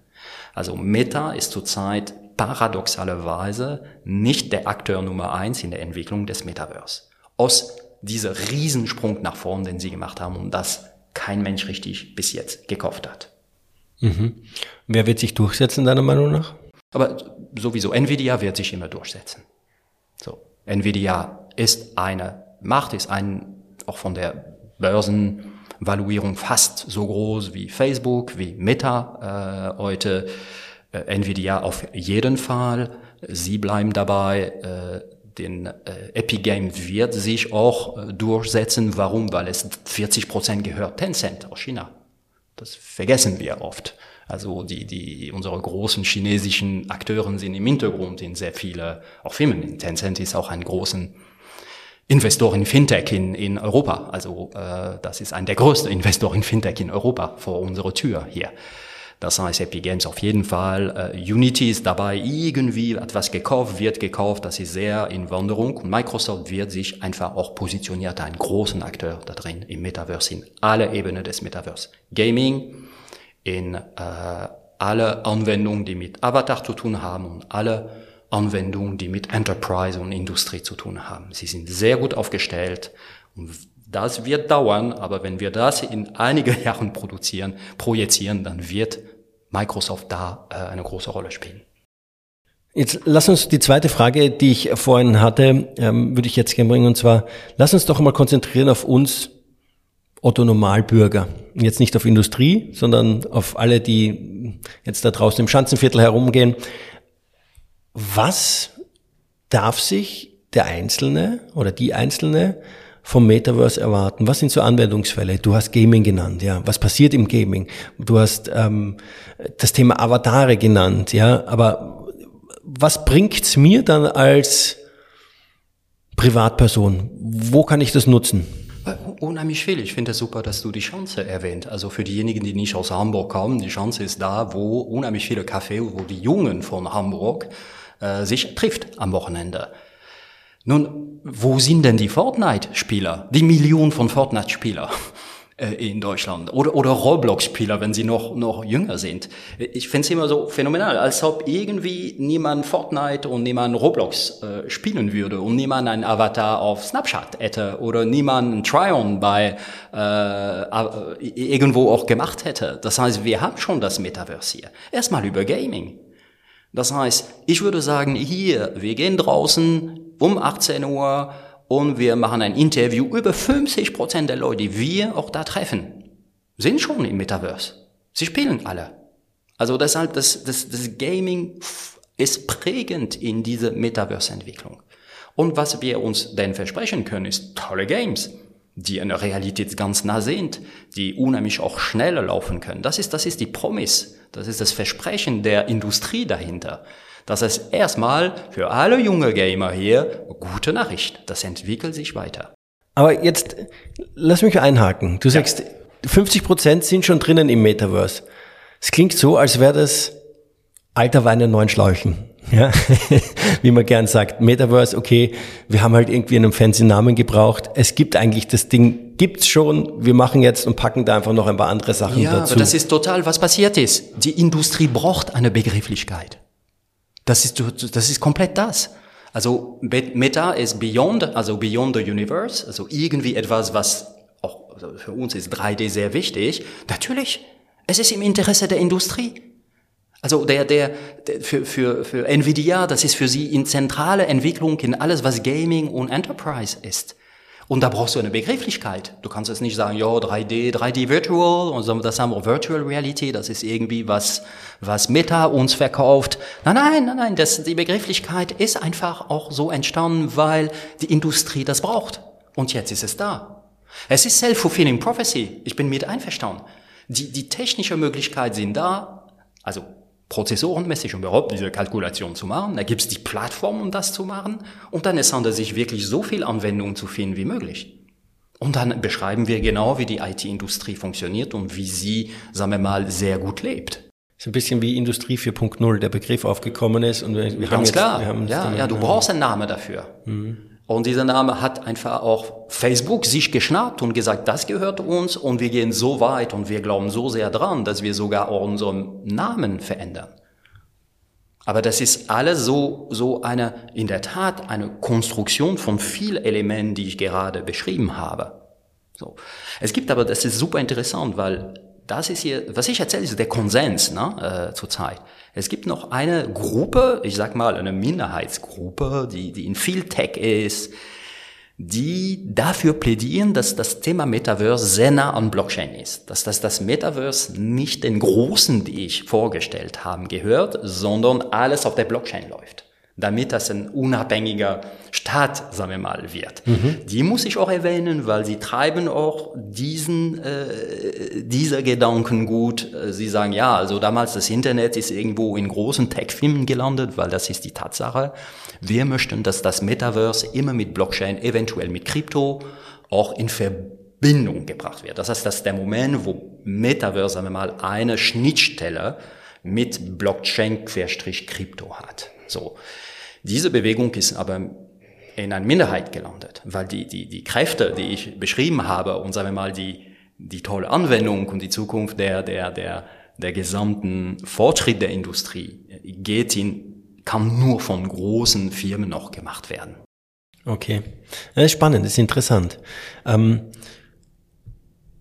Also Meta ist zurzeit paradoxalerweise nicht der Akteur Nummer eins in der Entwicklung des Metaverse. Aus dieser Riesensprung nach vorn, den sie gemacht haben, und das kein Mensch richtig bis jetzt gekauft hat. Mhm. Wer wird sich durchsetzen, deiner Meinung nach? Aber sowieso, Nvidia wird sich immer durchsetzen. So, Nvidia ist eine Macht, ist ein, auch von der Börsenvaluierung fast so groß wie Facebook, wie Meta äh, heute. Äh, Nvidia auf jeden Fall. Sie bleiben dabei. Äh, den äh, Epic Game wird sich auch äh, durchsetzen. Warum? Weil es 40 Prozent gehört Tencent aus China. Das vergessen wir oft. Also die, die, unsere großen chinesischen Akteuren sind im Hintergrund in sehr viele, auch Firmen. Tencent ist auch ein großen Investor in Fintech in, in Europa. Also äh, das ist ein der größten Investor in Fintech in Europa vor unserer Tür hier. Das heißt, Epic Games auf jeden Fall. Äh, Unity ist dabei irgendwie etwas gekauft, wird gekauft. Das ist sehr in Wanderung. Und Microsoft wird sich einfach auch positioniert, einen großen Akteur da drin im Metaverse, in alle Ebenen des Metaverse. Gaming, in äh, alle Anwendungen, die mit Avatar zu tun haben und alle Anwendungen, die mit Enterprise und Industrie zu tun haben. Sie sind sehr gut aufgestellt und das wird dauern, aber wenn wir das in einige Jahren produzieren, projizieren, dann wird Microsoft da äh, eine große Rolle spielen. Jetzt lass uns die zweite Frage, die ich vorhin hatte, ähm, würde ich jetzt gerne bringen, und zwar, lass uns doch mal konzentrieren auf uns Otto Normalbürger. Jetzt nicht auf Industrie, sondern auf alle, die jetzt da draußen im Schanzenviertel herumgehen. Was darf sich der Einzelne oder die Einzelne vom Metaverse erwarten? Was sind so Anwendungsfälle? Du hast Gaming genannt, ja. Was passiert im Gaming? Du hast ähm, das Thema Avatare genannt, ja. Aber was bringt's mir dann als Privatperson? Wo kann ich das nutzen? Äh, unheimlich viel. Ich finde es super, dass du die Chance erwähnt. Also für diejenigen, die nicht aus Hamburg kommen, die Chance ist da, wo unheimlich viele Cafés, wo die Jungen von Hamburg äh, sich trifft am Wochenende. Nun, wo sind denn die Fortnite-Spieler? Die Millionen von Fortnite-Spieler äh, in Deutschland. Oder, oder Roblox-Spieler, wenn sie noch, noch jünger sind. Ich finde es immer so phänomenal, als ob irgendwie niemand Fortnite und niemand Roblox äh, spielen würde und niemand ein Avatar auf Snapchat hätte oder niemand ein Tryon bei äh, irgendwo auch gemacht hätte. Das heißt, wir haben schon das Metaverse hier. Erstmal über Gaming. Das heißt, ich würde sagen, hier, wir gehen draußen um 18 Uhr und wir machen ein Interview. Über 50 Prozent der Leute, die wir auch da treffen, sind schon im Metaverse. Sie spielen alle. Also deshalb, das, das, das Gaming ist prägend in diese Metaverse-Entwicklung. Und was wir uns denn versprechen können, ist tolle Games, die in der Realität ganz nah sind, die unheimlich auch schneller laufen können. Das ist, das ist die Promise. Das ist das Versprechen der Industrie dahinter. Das ist erstmal für alle junge Gamer hier gute Nachricht. Das entwickelt sich weiter. Aber jetzt lass mich einhaken. Du sagst, ja. 50 Prozent sind schon drinnen im Metaverse. Es klingt so, als wäre das alter Wein in neuen Schläuchen. Ja, wie man gern sagt, Metaverse, okay, wir haben halt irgendwie einen fancy Namen gebraucht. Es gibt eigentlich das Ding, gibt's schon. Wir machen jetzt und packen da einfach noch ein paar andere Sachen ja, dazu. Ja, das ist total, was passiert ist. Die Industrie braucht eine Begrifflichkeit. Das ist, das ist komplett das. Also Meta ist beyond, also beyond the universe, also irgendwie etwas, was auch also für uns ist 3D sehr wichtig. Natürlich, es ist im Interesse der Industrie. Also der, der, der für, für, für Nvidia, das ist für sie in zentrale Entwicklung in alles, was Gaming und Enterprise ist. Und da brauchst du eine Begrifflichkeit. Du kannst jetzt nicht sagen, ja, 3D, 3D Virtual, und das haben wir Virtual Reality, das ist irgendwie was, was Meta uns verkauft. Nein, nein, nein, nein, das, die Begrifflichkeit ist einfach auch so entstanden, weil die Industrie das braucht. Und jetzt ist es da. Es ist self-fulfilling prophecy. Ich bin mit einverstanden. Die, die technische Möglichkeiten sind da. Also prozessorenmäßig, um überhaupt diese Kalkulation zu machen. Da gibt es die Plattform, um das zu machen. Und dann ist es sich wirklich so viel Anwendungen zu finden wie möglich. Und dann beschreiben wir genau, wie die IT-Industrie funktioniert und wie sie, sagen wir mal, sehr gut lebt. ist ein bisschen wie Industrie 4.0, der Begriff aufgekommen ist. Und wir Ganz haben jetzt, klar. Wir haben ja, ja, du brauchst einen Namen dafür. Mhm. Und dieser Name hat einfach auch Facebook sich geschnappt und gesagt, das gehört uns und wir gehen so weit und wir glauben so sehr dran, dass wir sogar auch unseren Namen verändern. Aber das ist alles so, so eine, in der Tat eine Konstruktion von vielen Elementen, die ich gerade beschrieben habe. So. Es gibt aber, das ist super interessant, weil das ist hier, was ich erzähle, ist der Konsens ne, äh, zurzeit. Es gibt noch eine Gruppe, ich sag mal eine Minderheitsgruppe, die, die in viel Tech ist, die dafür plädieren, dass das Thema Metaverse sehr nah an Blockchain ist. Dass das, das Metaverse nicht den Großen, die ich vorgestellt habe, gehört, sondern alles auf der Blockchain läuft damit das ein unabhängiger Staat, sagen wir mal, wird. Mhm. Die muss ich auch erwähnen, weil sie treiben auch diesen, äh, dieser Gedanken gut. Sie sagen, ja, also damals das Internet ist irgendwo in großen Tech-Firmen gelandet, weil das ist die Tatsache. Wir möchten, dass das Metaverse immer mit Blockchain, eventuell mit Krypto, auch in Verbindung gebracht wird. Das heißt, das ist der Moment, wo Metaverse, sagen wir mal, eine Schnittstelle mit Blockchain-Krypto hat. So. Diese Bewegung ist aber in einer Minderheit gelandet, weil die, die, die Kräfte, die ich beschrieben habe und sagen wir mal die, die tolle Anwendung und die Zukunft der, der, der, der gesamten Fortschritt der Industrie geht in, kann nur von großen Firmen noch gemacht werden. Okay. Das ist spannend, das ist interessant. Ähm,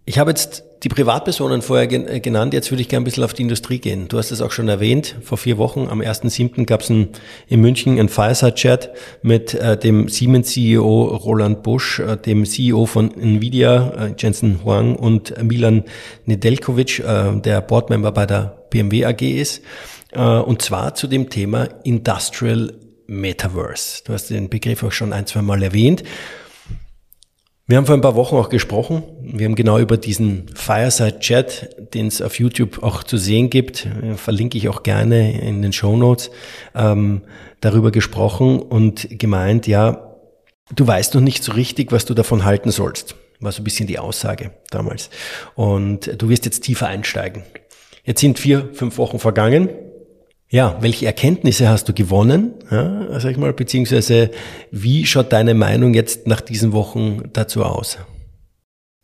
ich habe jetzt die Privatpersonen vorher äh, genannt, jetzt würde ich gerne ein bisschen auf die Industrie gehen. Du hast es auch schon erwähnt, vor vier Wochen, am 1.7. gab es in München einen Fireside-Chat mit äh, dem Siemens-CEO Roland Busch, äh, dem CEO von Nvidia, äh, Jensen Huang und Milan Nedeljkovic, äh, der Boardmember bei der BMW AG ist. Äh, und zwar zu dem Thema Industrial Metaverse. Du hast den Begriff auch schon ein, zwei Mal erwähnt. Wir haben vor ein paar Wochen auch gesprochen. Wir haben genau über diesen Fireside Chat, den es auf YouTube auch zu sehen gibt, äh, verlinke ich auch gerne in den Show Notes, ähm, darüber gesprochen und gemeint, ja, du weißt noch nicht so richtig, was du davon halten sollst. War so ein bisschen die Aussage damals. Und du wirst jetzt tiefer einsteigen. Jetzt sind vier, fünf Wochen vergangen. Ja, welche Erkenntnisse hast du gewonnen, ja, sag ich mal, beziehungsweise wie schaut deine Meinung jetzt nach diesen Wochen dazu aus?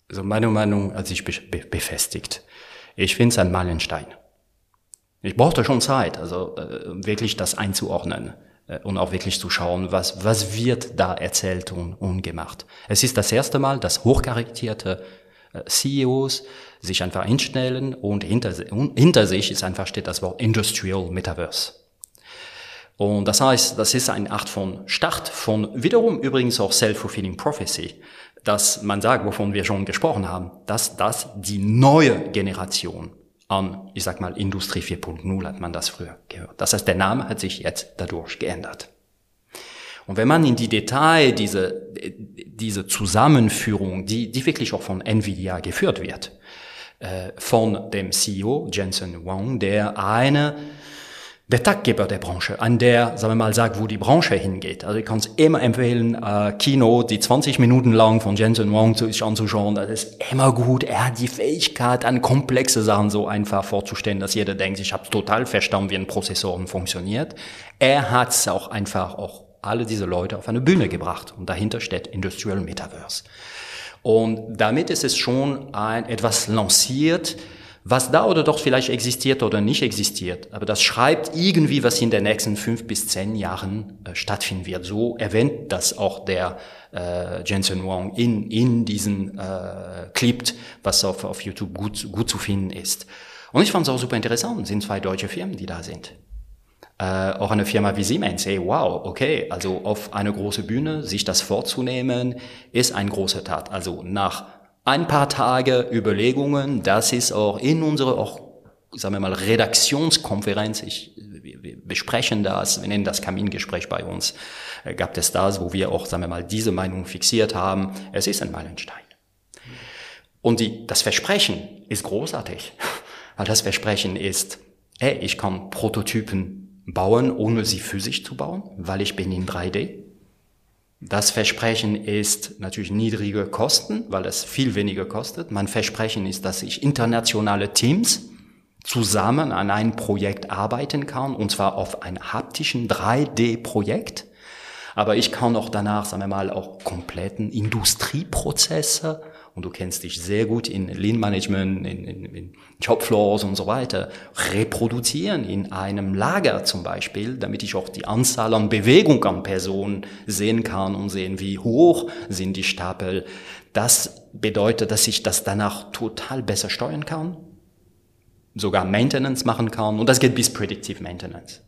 Also meine Meinung hat sich be befestigt. Ich finde es ein Meilenstein. Ich brauchte schon Zeit, also äh, wirklich das einzuordnen äh, und auch wirklich zu schauen, was, was wird da erzählt und, und gemacht. Es ist das erste Mal, dass hochkarätierte äh, CEOs sich einfach hinstellen und hinter, hinter sich ist einfach steht das Wort Industrial Metaverse. Und das heißt, das ist eine Art von Start von wiederum übrigens auch Self-Fulfilling Prophecy, dass man sagt, wovon wir schon gesprochen haben, dass das die neue Generation an, ich sag mal, Industrie 4.0 hat man das früher gehört. Das heißt, der Name hat sich jetzt dadurch geändert. Und wenn man in die Detail diese, diese Zusammenführung, die, die wirklich auch von Nvidia geführt wird, von dem CEO Jensen Wang, der eine der Taggeber der Branche, an der, sagen wir mal, sagt, wo die Branche hingeht. Also ich kann es immer empfehlen, äh, Kino, die 20 Minuten lang von Jensen Wang zu, anzuschauen. Das ist immer gut. Er hat die Fähigkeit, an komplexe Sachen so einfach vorzustellen, dass jeder denkt, ich habe total verstanden, wie ein Prozessor funktioniert. Er hat es auch einfach auch alle diese Leute auf eine Bühne gebracht. Und dahinter steht Industrial Metaverse. Und damit ist es schon ein, etwas lanciert, was da oder dort vielleicht existiert oder nicht existiert. Aber das schreibt irgendwie, was in den nächsten fünf bis zehn Jahren äh, stattfinden wird. So erwähnt das auch der äh, Jensen Wong in, in diesen äh, Clip, was auf, auf YouTube gut, gut zu finden ist. Und ich fand es auch super interessant. Es sind zwei deutsche Firmen, die da sind äh, auch eine Firma wie Siemens, hey, wow, okay, also auf eine große Bühne sich das vorzunehmen, ist ein großer Tat. Also nach ein paar Tage Überlegungen, das ist auch in unsere, auch, sagen wir mal, Redaktionskonferenz, ich, wir, wir besprechen das, wir nennen das Kamingespräch bei uns, äh, gab es das, wo wir auch, sagen wir mal, diese Meinung fixiert haben. Es ist ein Meilenstein. Und die, das Versprechen ist großartig, weil das Versprechen ist, hey, ich kann Prototypen bauen, ohne sie physisch zu bauen, weil ich bin in 3D. Das Versprechen ist natürlich niedrige Kosten, weil es viel weniger kostet. Mein Versprechen ist, dass ich internationale Teams zusammen an einem Projekt arbeiten kann, und zwar auf ein haptischen 3D-Projekt. Aber ich kann auch danach, sagen wir mal, auch kompletten Industrieprozesse und du kennst dich sehr gut in Lean Management, in, in, in Jobfloors und so weiter, reproduzieren in einem Lager zum Beispiel, damit ich auch die Anzahl an Bewegung an Personen sehen kann und sehen, wie hoch sind die Stapel. Das bedeutet, dass ich das danach total besser steuern kann, sogar Maintenance machen kann und das geht bis Predictive Maintenance.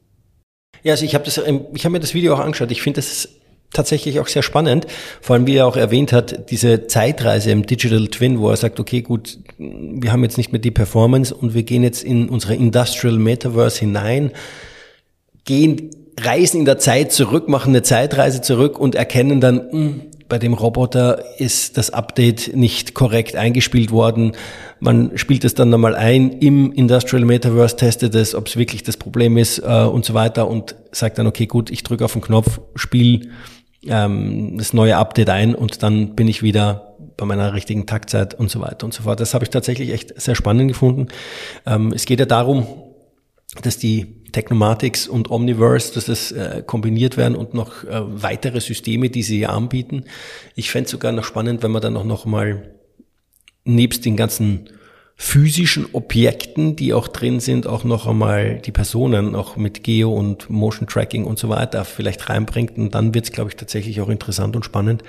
Ja, also ich habe das, ich habe mir das Video auch angeschaut. Ich finde das tatsächlich auch sehr spannend. Vor allem, wie er auch erwähnt hat, diese Zeitreise im Digital Twin, wo er sagt, okay, gut, wir haben jetzt nicht mehr die Performance und wir gehen jetzt in unsere Industrial Metaverse hinein, gehen, reisen in der Zeit zurück, machen eine Zeitreise zurück und erkennen dann, mh, hm, bei dem Roboter ist das Update nicht korrekt eingespielt worden. Man spielt es dann nochmal ein im Industrial Metaverse, testet es, ob es wirklich das Problem ist äh, und so weiter und sagt dann, okay, gut, ich drücke auf den Knopf, spiele ähm, das neue Update ein und dann bin ich wieder bei meiner richtigen Taktzeit und so weiter und so fort. Das habe ich tatsächlich echt sehr spannend gefunden. Ähm, es geht ja darum, dass die Technomatics und Omniverse, dass das äh, kombiniert werden und noch äh, weitere Systeme, die sie anbieten. Ich fände sogar noch spannend, wenn man dann auch noch mal nebst den ganzen physischen Objekten, die auch drin sind, auch noch einmal die Personen auch mit Geo und Motion Tracking und so weiter vielleicht reinbringt. Und dann wird es, glaube ich, tatsächlich auch interessant und spannend,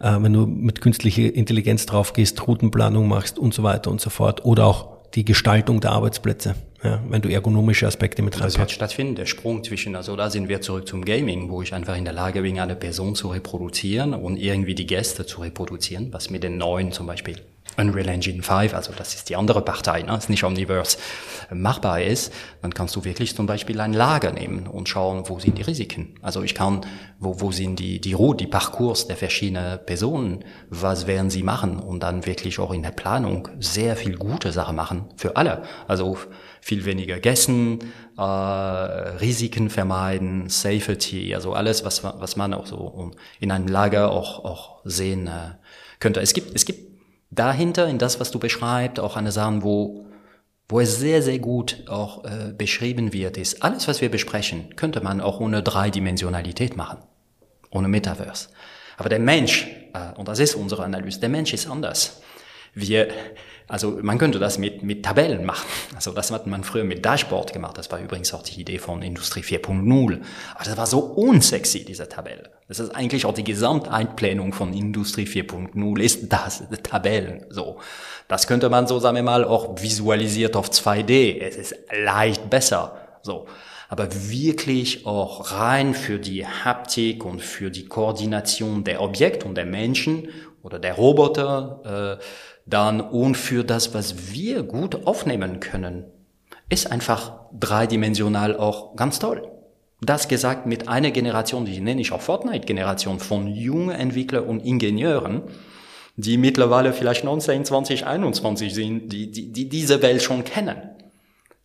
äh, wenn du mit künstlicher Intelligenz drauf gehst, Routenplanung machst und so weiter und so fort. Oder auch die Gestaltung der Arbeitsplätze, ja, wenn du ergonomische Aspekte mit reinpackst. Das wird stattfinden, der Sprung zwischen, also da sind wir zurück zum Gaming, wo ich einfach in der Lage bin, eine Person zu reproduzieren und irgendwie die Gäste zu reproduzieren, was mit den neuen zum Beispiel Unreal Engine 5, also das ist die andere Partei, ne, ist nicht Omniverse, äh, machbar ist, dann kannst du wirklich zum Beispiel ein Lager nehmen und schauen, wo sind die Risiken. Also ich kann, wo, wo sind die, die Route, die Parcours der verschiedenen Personen, was werden sie machen und dann wirklich auch in der Planung sehr viel gute Sachen machen für alle. Also viel weniger Gessen, äh, Risiken vermeiden, Safety, also alles, was, was man auch so in einem Lager auch, auch sehen äh, könnte. Es gibt, es gibt dahinter, in das, was du beschreibst, auch eine Sache, wo, wo es sehr, sehr gut auch äh, beschrieben wird, ist, alles, was wir besprechen, könnte man auch ohne Dreidimensionalität machen, ohne Metaverse. Aber der Mensch, äh, und das ist unsere Analyse, der Mensch ist anders. Wir, also man könnte das mit, mit Tabellen machen. Also das hat man früher mit Dashboard gemacht. Das war übrigens auch die Idee von Industrie 4.0. Aber das war so unsexy, diese Tabelle. Das ist eigentlich auch die Gesamteinplanung von Industrie 4.0 ist das, Tabellen. So. Das könnte man so, sagen wir mal, auch visualisiert auf 2D. Es ist leicht besser. So. Aber wirklich auch rein für die Haptik und für die Koordination der Objekte und der Menschen oder der Roboter, äh, dann und für das, was wir gut aufnehmen können, ist einfach dreidimensional auch ganz toll. Das gesagt mit einer Generation, die nenne ich auch Fortnite-Generation von jungen Entwicklern und Ingenieuren, die mittlerweile vielleicht 19, 20, 21 sind, die, die, die diese Welt schon kennen.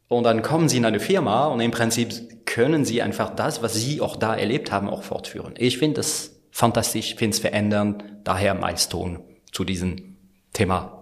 Und dann kommen sie in eine Firma und im Prinzip können sie einfach das, was sie auch da erlebt haben, auch fortführen. Ich finde es fantastisch, finde es verändern, daher Milestone zu diesem Thema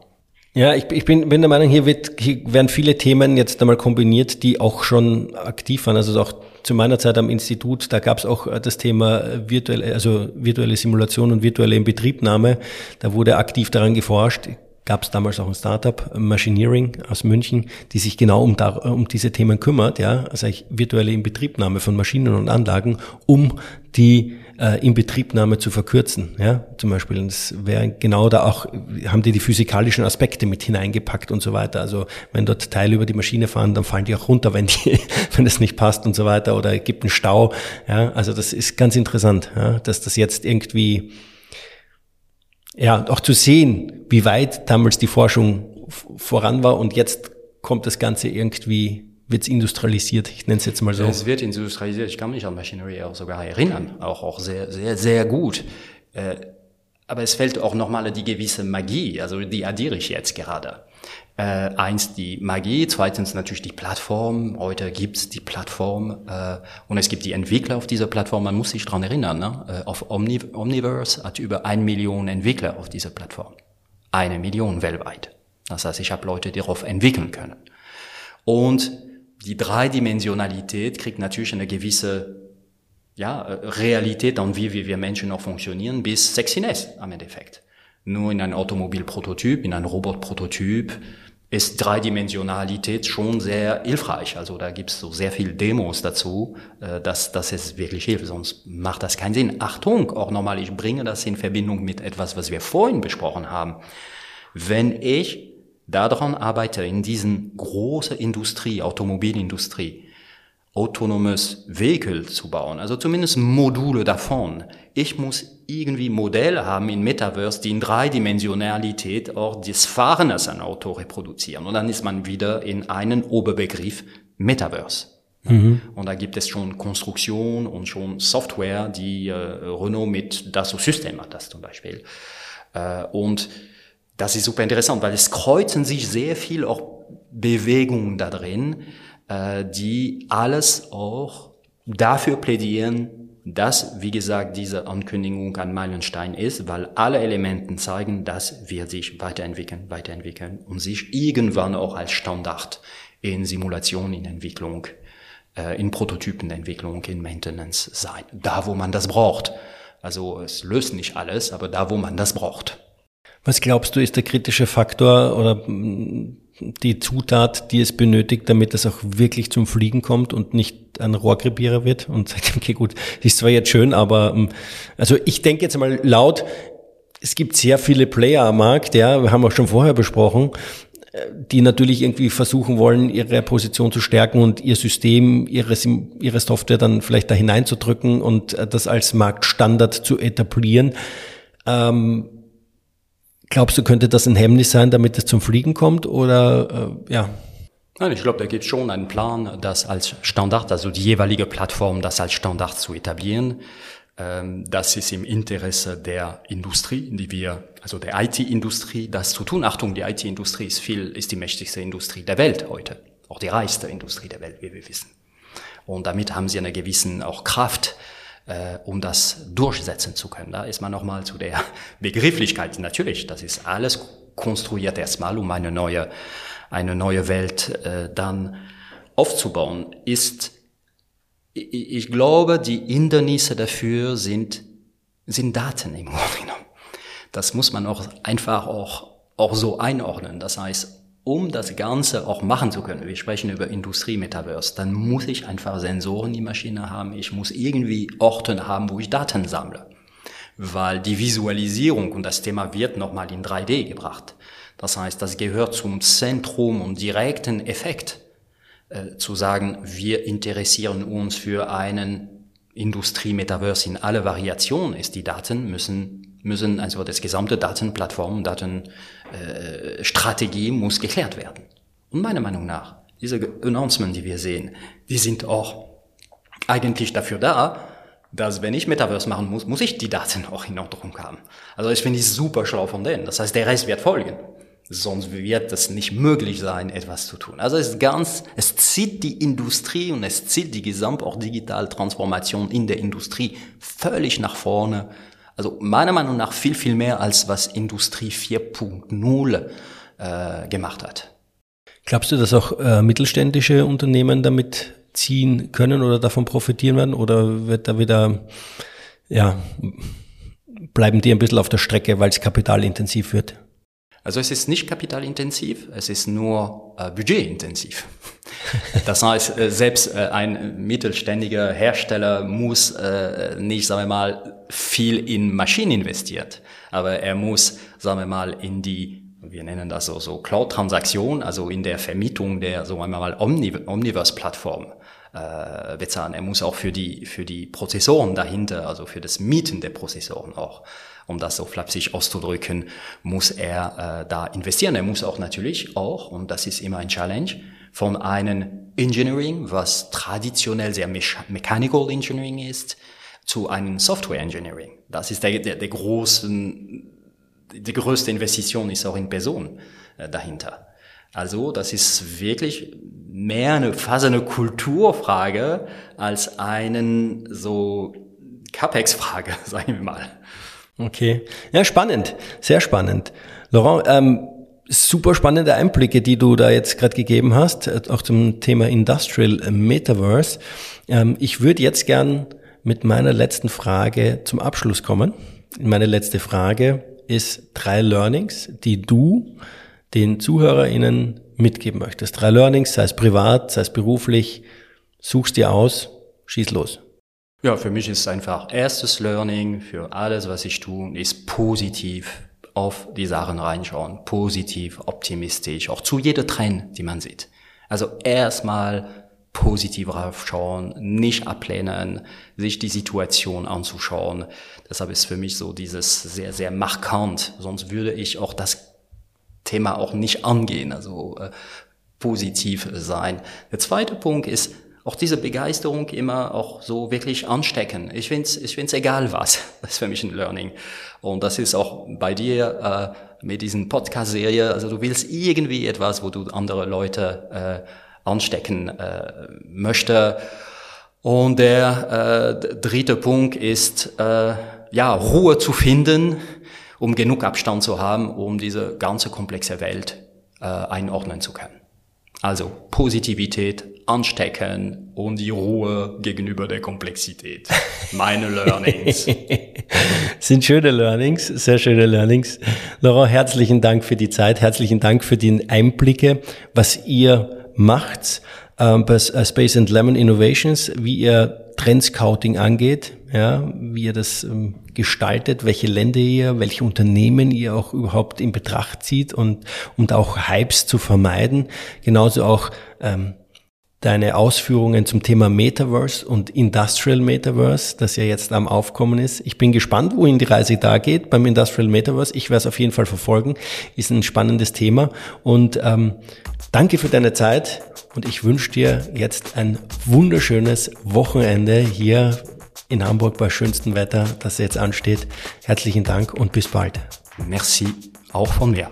ja, ich, ich bin, bin der Meinung, hier, wird, hier werden viele Themen jetzt einmal kombiniert, die auch schon aktiv waren. Also auch zu meiner Zeit am Institut, da gab es auch äh, das Thema virtuelle, also virtuelle Simulation und virtuelle Inbetriebnahme. Da wurde aktiv daran geforscht. Gab es damals auch ein Startup, Machineering aus München, die sich genau um, da, um diese Themen kümmert, ja, also virtuelle Inbetriebnahme von Maschinen und Anlagen, um die äh, Inbetriebnahme zu verkürzen. Ja, zum Beispiel. Das wäre genau da auch, haben die die physikalischen Aspekte mit hineingepackt und so weiter. Also wenn dort Teile über die Maschine fahren, dann fallen die auch runter, wenn die, wenn es nicht passt und so weiter. Oder gibt einen Stau. Ja, also das ist ganz interessant, ja, dass das jetzt irgendwie ja, auch zu sehen, wie weit damals die Forschung voran war und jetzt kommt das Ganze irgendwie wird es industrialisiert, ich nenne es jetzt mal so. Es wird industrialisiert, ich kann mich an Machinery auch sogar erinnern, auch, auch sehr, sehr, sehr gut. Äh, aber es fällt auch nochmal die gewisse Magie, also die addiere ich jetzt gerade. Äh, eins die Magie, zweitens natürlich die Plattform. Heute gibt's die Plattform äh, und es gibt die Entwickler auf dieser Plattform. Man muss sich dran erinnern, ne? äh, auf Omni Omniverse hat über ein Million Entwickler auf dieser Plattform. Eine Million weltweit. Das heißt, ich habe Leute, die darauf entwickeln können. Und die Dreidimensionalität kriegt natürlich eine gewisse ja, Realität an wie wir Menschen noch funktionieren, bis Sexiness am Endeffekt. Nur in einem Automobilprototyp, in einem Robotprototyp ist Dreidimensionalität schon sehr hilfreich. Also da gibt's so sehr viel Demos dazu, äh, dass, dass es wirklich hilft. Sonst macht das keinen Sinn. Achtung, auch nochmal, ich bringe das in Verbindung mit etwas, was wir vorhin besprochen haben. Wenn ich daran arbeite, in diesen großen Industrie, Automobilindustrie, autonomes Vehikel zu bauen, also zumindest Module davon. Ich muss irgendwie Modelle haben in Metaverse, die in Dreidimensionalität auch das Fahren als ein Auto reproduzieren. Und dann ist man wieder in einen Oberbegriff Metaverse. Mhm. Und da gibt es schon Konstruktion und schon Software, die äh, Renault mit Dassault System hat, das zum Beispiel. Äh, und das ist super interessant, weil es kreuzen sich sehr viel auch Bewegungen da drin, äh, die alles auch dafür plädieren, dass, wie gesagt, diese Ankündigung ein Meilenstein ist, weil alle Elementen zeigen, dass wir sich weiterentwickeln, weiterentwickeln und sich irgendwann auch als Standard in Simulation, in Entwicklung, äh, in Prototypenentwicklung, in Maintenance sein. Da, wo man das braucht. Also es löst nicht alles, aber da, wo man das braucht. Was glaubst du, ist der kritische Faktor oder mm, die Zutat, die es benötigt, damit es auch wirklich zum Fliegen kommt und nicht ein Rohrkrepierer wird und sagt, okay, gut, ist zwar jetzt schön, aber mm, also ich denke jetzt mal laut, es gibt sehr viele Player am Markt, ja, wir haben auch schon vorher besprochen, äh, die natürlich irgendwie versuchen wollen, ihre Position zu stärken und ihr System, ihre, ihre Software dann vielleicht da hineinzudrücken und äh, das als Marktstandard zu etablieren. Ähm, Glaubst du, könnte das ein Hemmnis sein, damit es zum Fliegen kommt oder äh, ja? Nein, ich glaube, da gibt es schon einen Plan, das als Standard, also die jeweilige Plattform, das als Standard zu etablieren. Ähm, das ist im Interesse der Industrie, die wir, also der IT-Industrie, das zu tun. Achtung, die IT-Industrie ist viel, ist die mächtigste Industrie der Welt heute. Auch die reichste Industrie der Welt, wie wir wissen. Und damit haben sie eine gewissen auch Kraft, äh, um das durchsetzen zu können. Da ist man nochmal zu der Begrifflichkeit. Natürlich, das ist alles konstruiert erstmal, um eine neue, eine neue Welt äh, dann aufzubauen. Ist, ich, ich glaube, die Hindernisse dafür sind, sind Daten im Grunde genommen. Das muss man auch einfach auch, auch so einordnen. Das heißt, um das Ganze auch machen zu können, wir sprechen über Industrie-Metaverse, dann muss ich einfach Sensoren in die Maschine haben, ich muss irgendwie Orte haben, wo ich Daten sammle. Weil die Visualisierung und das Thema wird nochmal in 3D gebracht. Das heißt, das gehört zum Zentrum und direkten Effekt, äh, zu sagen, wir interessieren uns für einen Industrie-Metaverse in alle Variationen, ist die Daten müssen müssen, also das gesamte Datenplattform, Datenstrategie äh, muss geklärt werden. Und meiner Meinung nach, diese Announcements, die wir sehen, die sind auch eigentlich dafür da, dass wenn ich Metaverse machen muss, muss ich die Daten auch in Ordnung haben. Also ich finde ich super schlau von denen. Das heißt, der Rest wird folgen. Sonst wird es nicht möglich sein, etwas zu tun. Also es ist ganz, es zieht die Industrie und es zieht die gesamt auch digitale Transformation in der Industrie völlig nach vorne also meiner Meinung nach viel, viel mehr als was Industrie 4.0 äh, gemacht hat. Glaubst du, dass auch äh, mittelständische Unternehmen damit ziehen können oder davon profitieren werden? Oder wird da wieder, ja, bleiben die ein bisschen auf der Strecke, weil es kapitalintensiv wird? Also es ist nicht kapitalintensiv, es ist nur äh, budgetintensiv. Das heißt, äh, selbst äh, ein mittelständiger Hersteller muss äh, nicht, sagen wir mal, viel in Maschinen investiert, aber er muss, sagen wir mal, in die wir nennen das so, so Cloud-Transaktion, also in der Vermietung der, so einmal Omni Omniverse-Plattform äh, bezahlen. Er muss auch für die, für die Prozessoren dahinter, also für das Mieten der Prozessoren auch um das so flapsig auszudrücken, muss er äh, da investieren. Er muss auch natürlich auch, und das ist immer ein Challenge, von einem Engineering, was traditionell sehr Mechanical Engineering ist, zu einem Software Engineering. Das ist der, der, der großen, die größte Investition ist auch in Person äh, dahinter. Also das ist wirklich mehr eine, fast eine Kulturfrage als einen so CapEx-Frage, sagen wir mal. Okay. Ja, spannend. Sehr spannend. Laurent, ähm, super spannende Einblicke, die du da jetzt gerade gegeben hast, äh, auch zum Thema Industrial Metaverse. Ähm, ich würde jetzt gern mit meiner letzten Frage zum Abschluss kommen. Meine letzte Frage ist drei Learnings, die du den ZuhörerInnen mitgeben möchtest. Drei Learnings, sei es privat, sei es beruflich, suchst dir aus, schieß los. Ja, für mich ist einfach erstes Learning für alles, was ich tue, ist positiv auf die Sachen reinschauen, positiv, optimistisch, auch zu jeder Trend, die man sieht. Also erstmal positiv raufschauen, nicht ablehnen, sich die Situation anzuschauen. Deshalb ist für mich so dieses sehr, sehr markant. Sonst würde ich auch das Thema auch nicht angehen, also äh, positiv sein. Der zweite Punkt ist, auch diese Begeisterung immer auch so wirklich anstecken. Ich find's, ich find's egal was. Das ist für mich ein Learning. Und das ist auch bei dir äh, mit diesen Podcast-Serie. Also du willst irgendwie etwas, wo du andere Leute äh, anstecken äh, möchte. Und der äh, dritte Punkt ist, äh, ja, Ruhe zu finden, um genug Abstand zu haben, um diese ganze komplexe Welt äh, einordnen zu können. Also Positivität, anstecken und die Ruhe gegenüber der Komplexität. Meine Learnings. Sind schöne Learnings, sehr schöne Learnings. Laurent, herzlichen Dank für die Zeit, herzlichen Dank für die Einblicke, was ihr macht ähm, bei äh, Space and Lemon Innovations, wie ihr Trendscouting angeht, ja, wie ihr das ähm, gestaltet, welche Länder ihr, welche Unternehmen ihr auch überhaupt in Betracht zieht und, und auch Hypes zu vermeiden. Genauso auch ähm, deine Ausführungen zum Thema Metaverse und Industrial Metaverse, das ja jetzt am Aufkommen ist. Ich bin gespannt, wohin die Reise da geht beim Industrial Metaverse. Ich werde es auf jeden Fall verfolgen. Ist ein spannendes Thema. Und ähm, danke für deine Zeit und ich wünsche dir jetzt ein wunderschönes Wochenende hier in Hamburg bei schönstem Wetter, das jetzt ansteht. Herzlichen Dank und bis bald. Merci, auch von mir.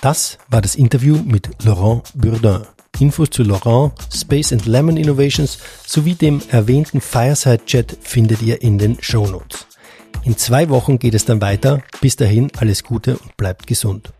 Das war das Interview mit Laurent Bourdin. Infos zu Laurent, Space and Lemon Innovations sowie dem erwähnten Fireside Chat findet ihr in den Show Notes. In zwei Wochen geht es dann weiter. Bis dahin alles Gute und bleibt gesund.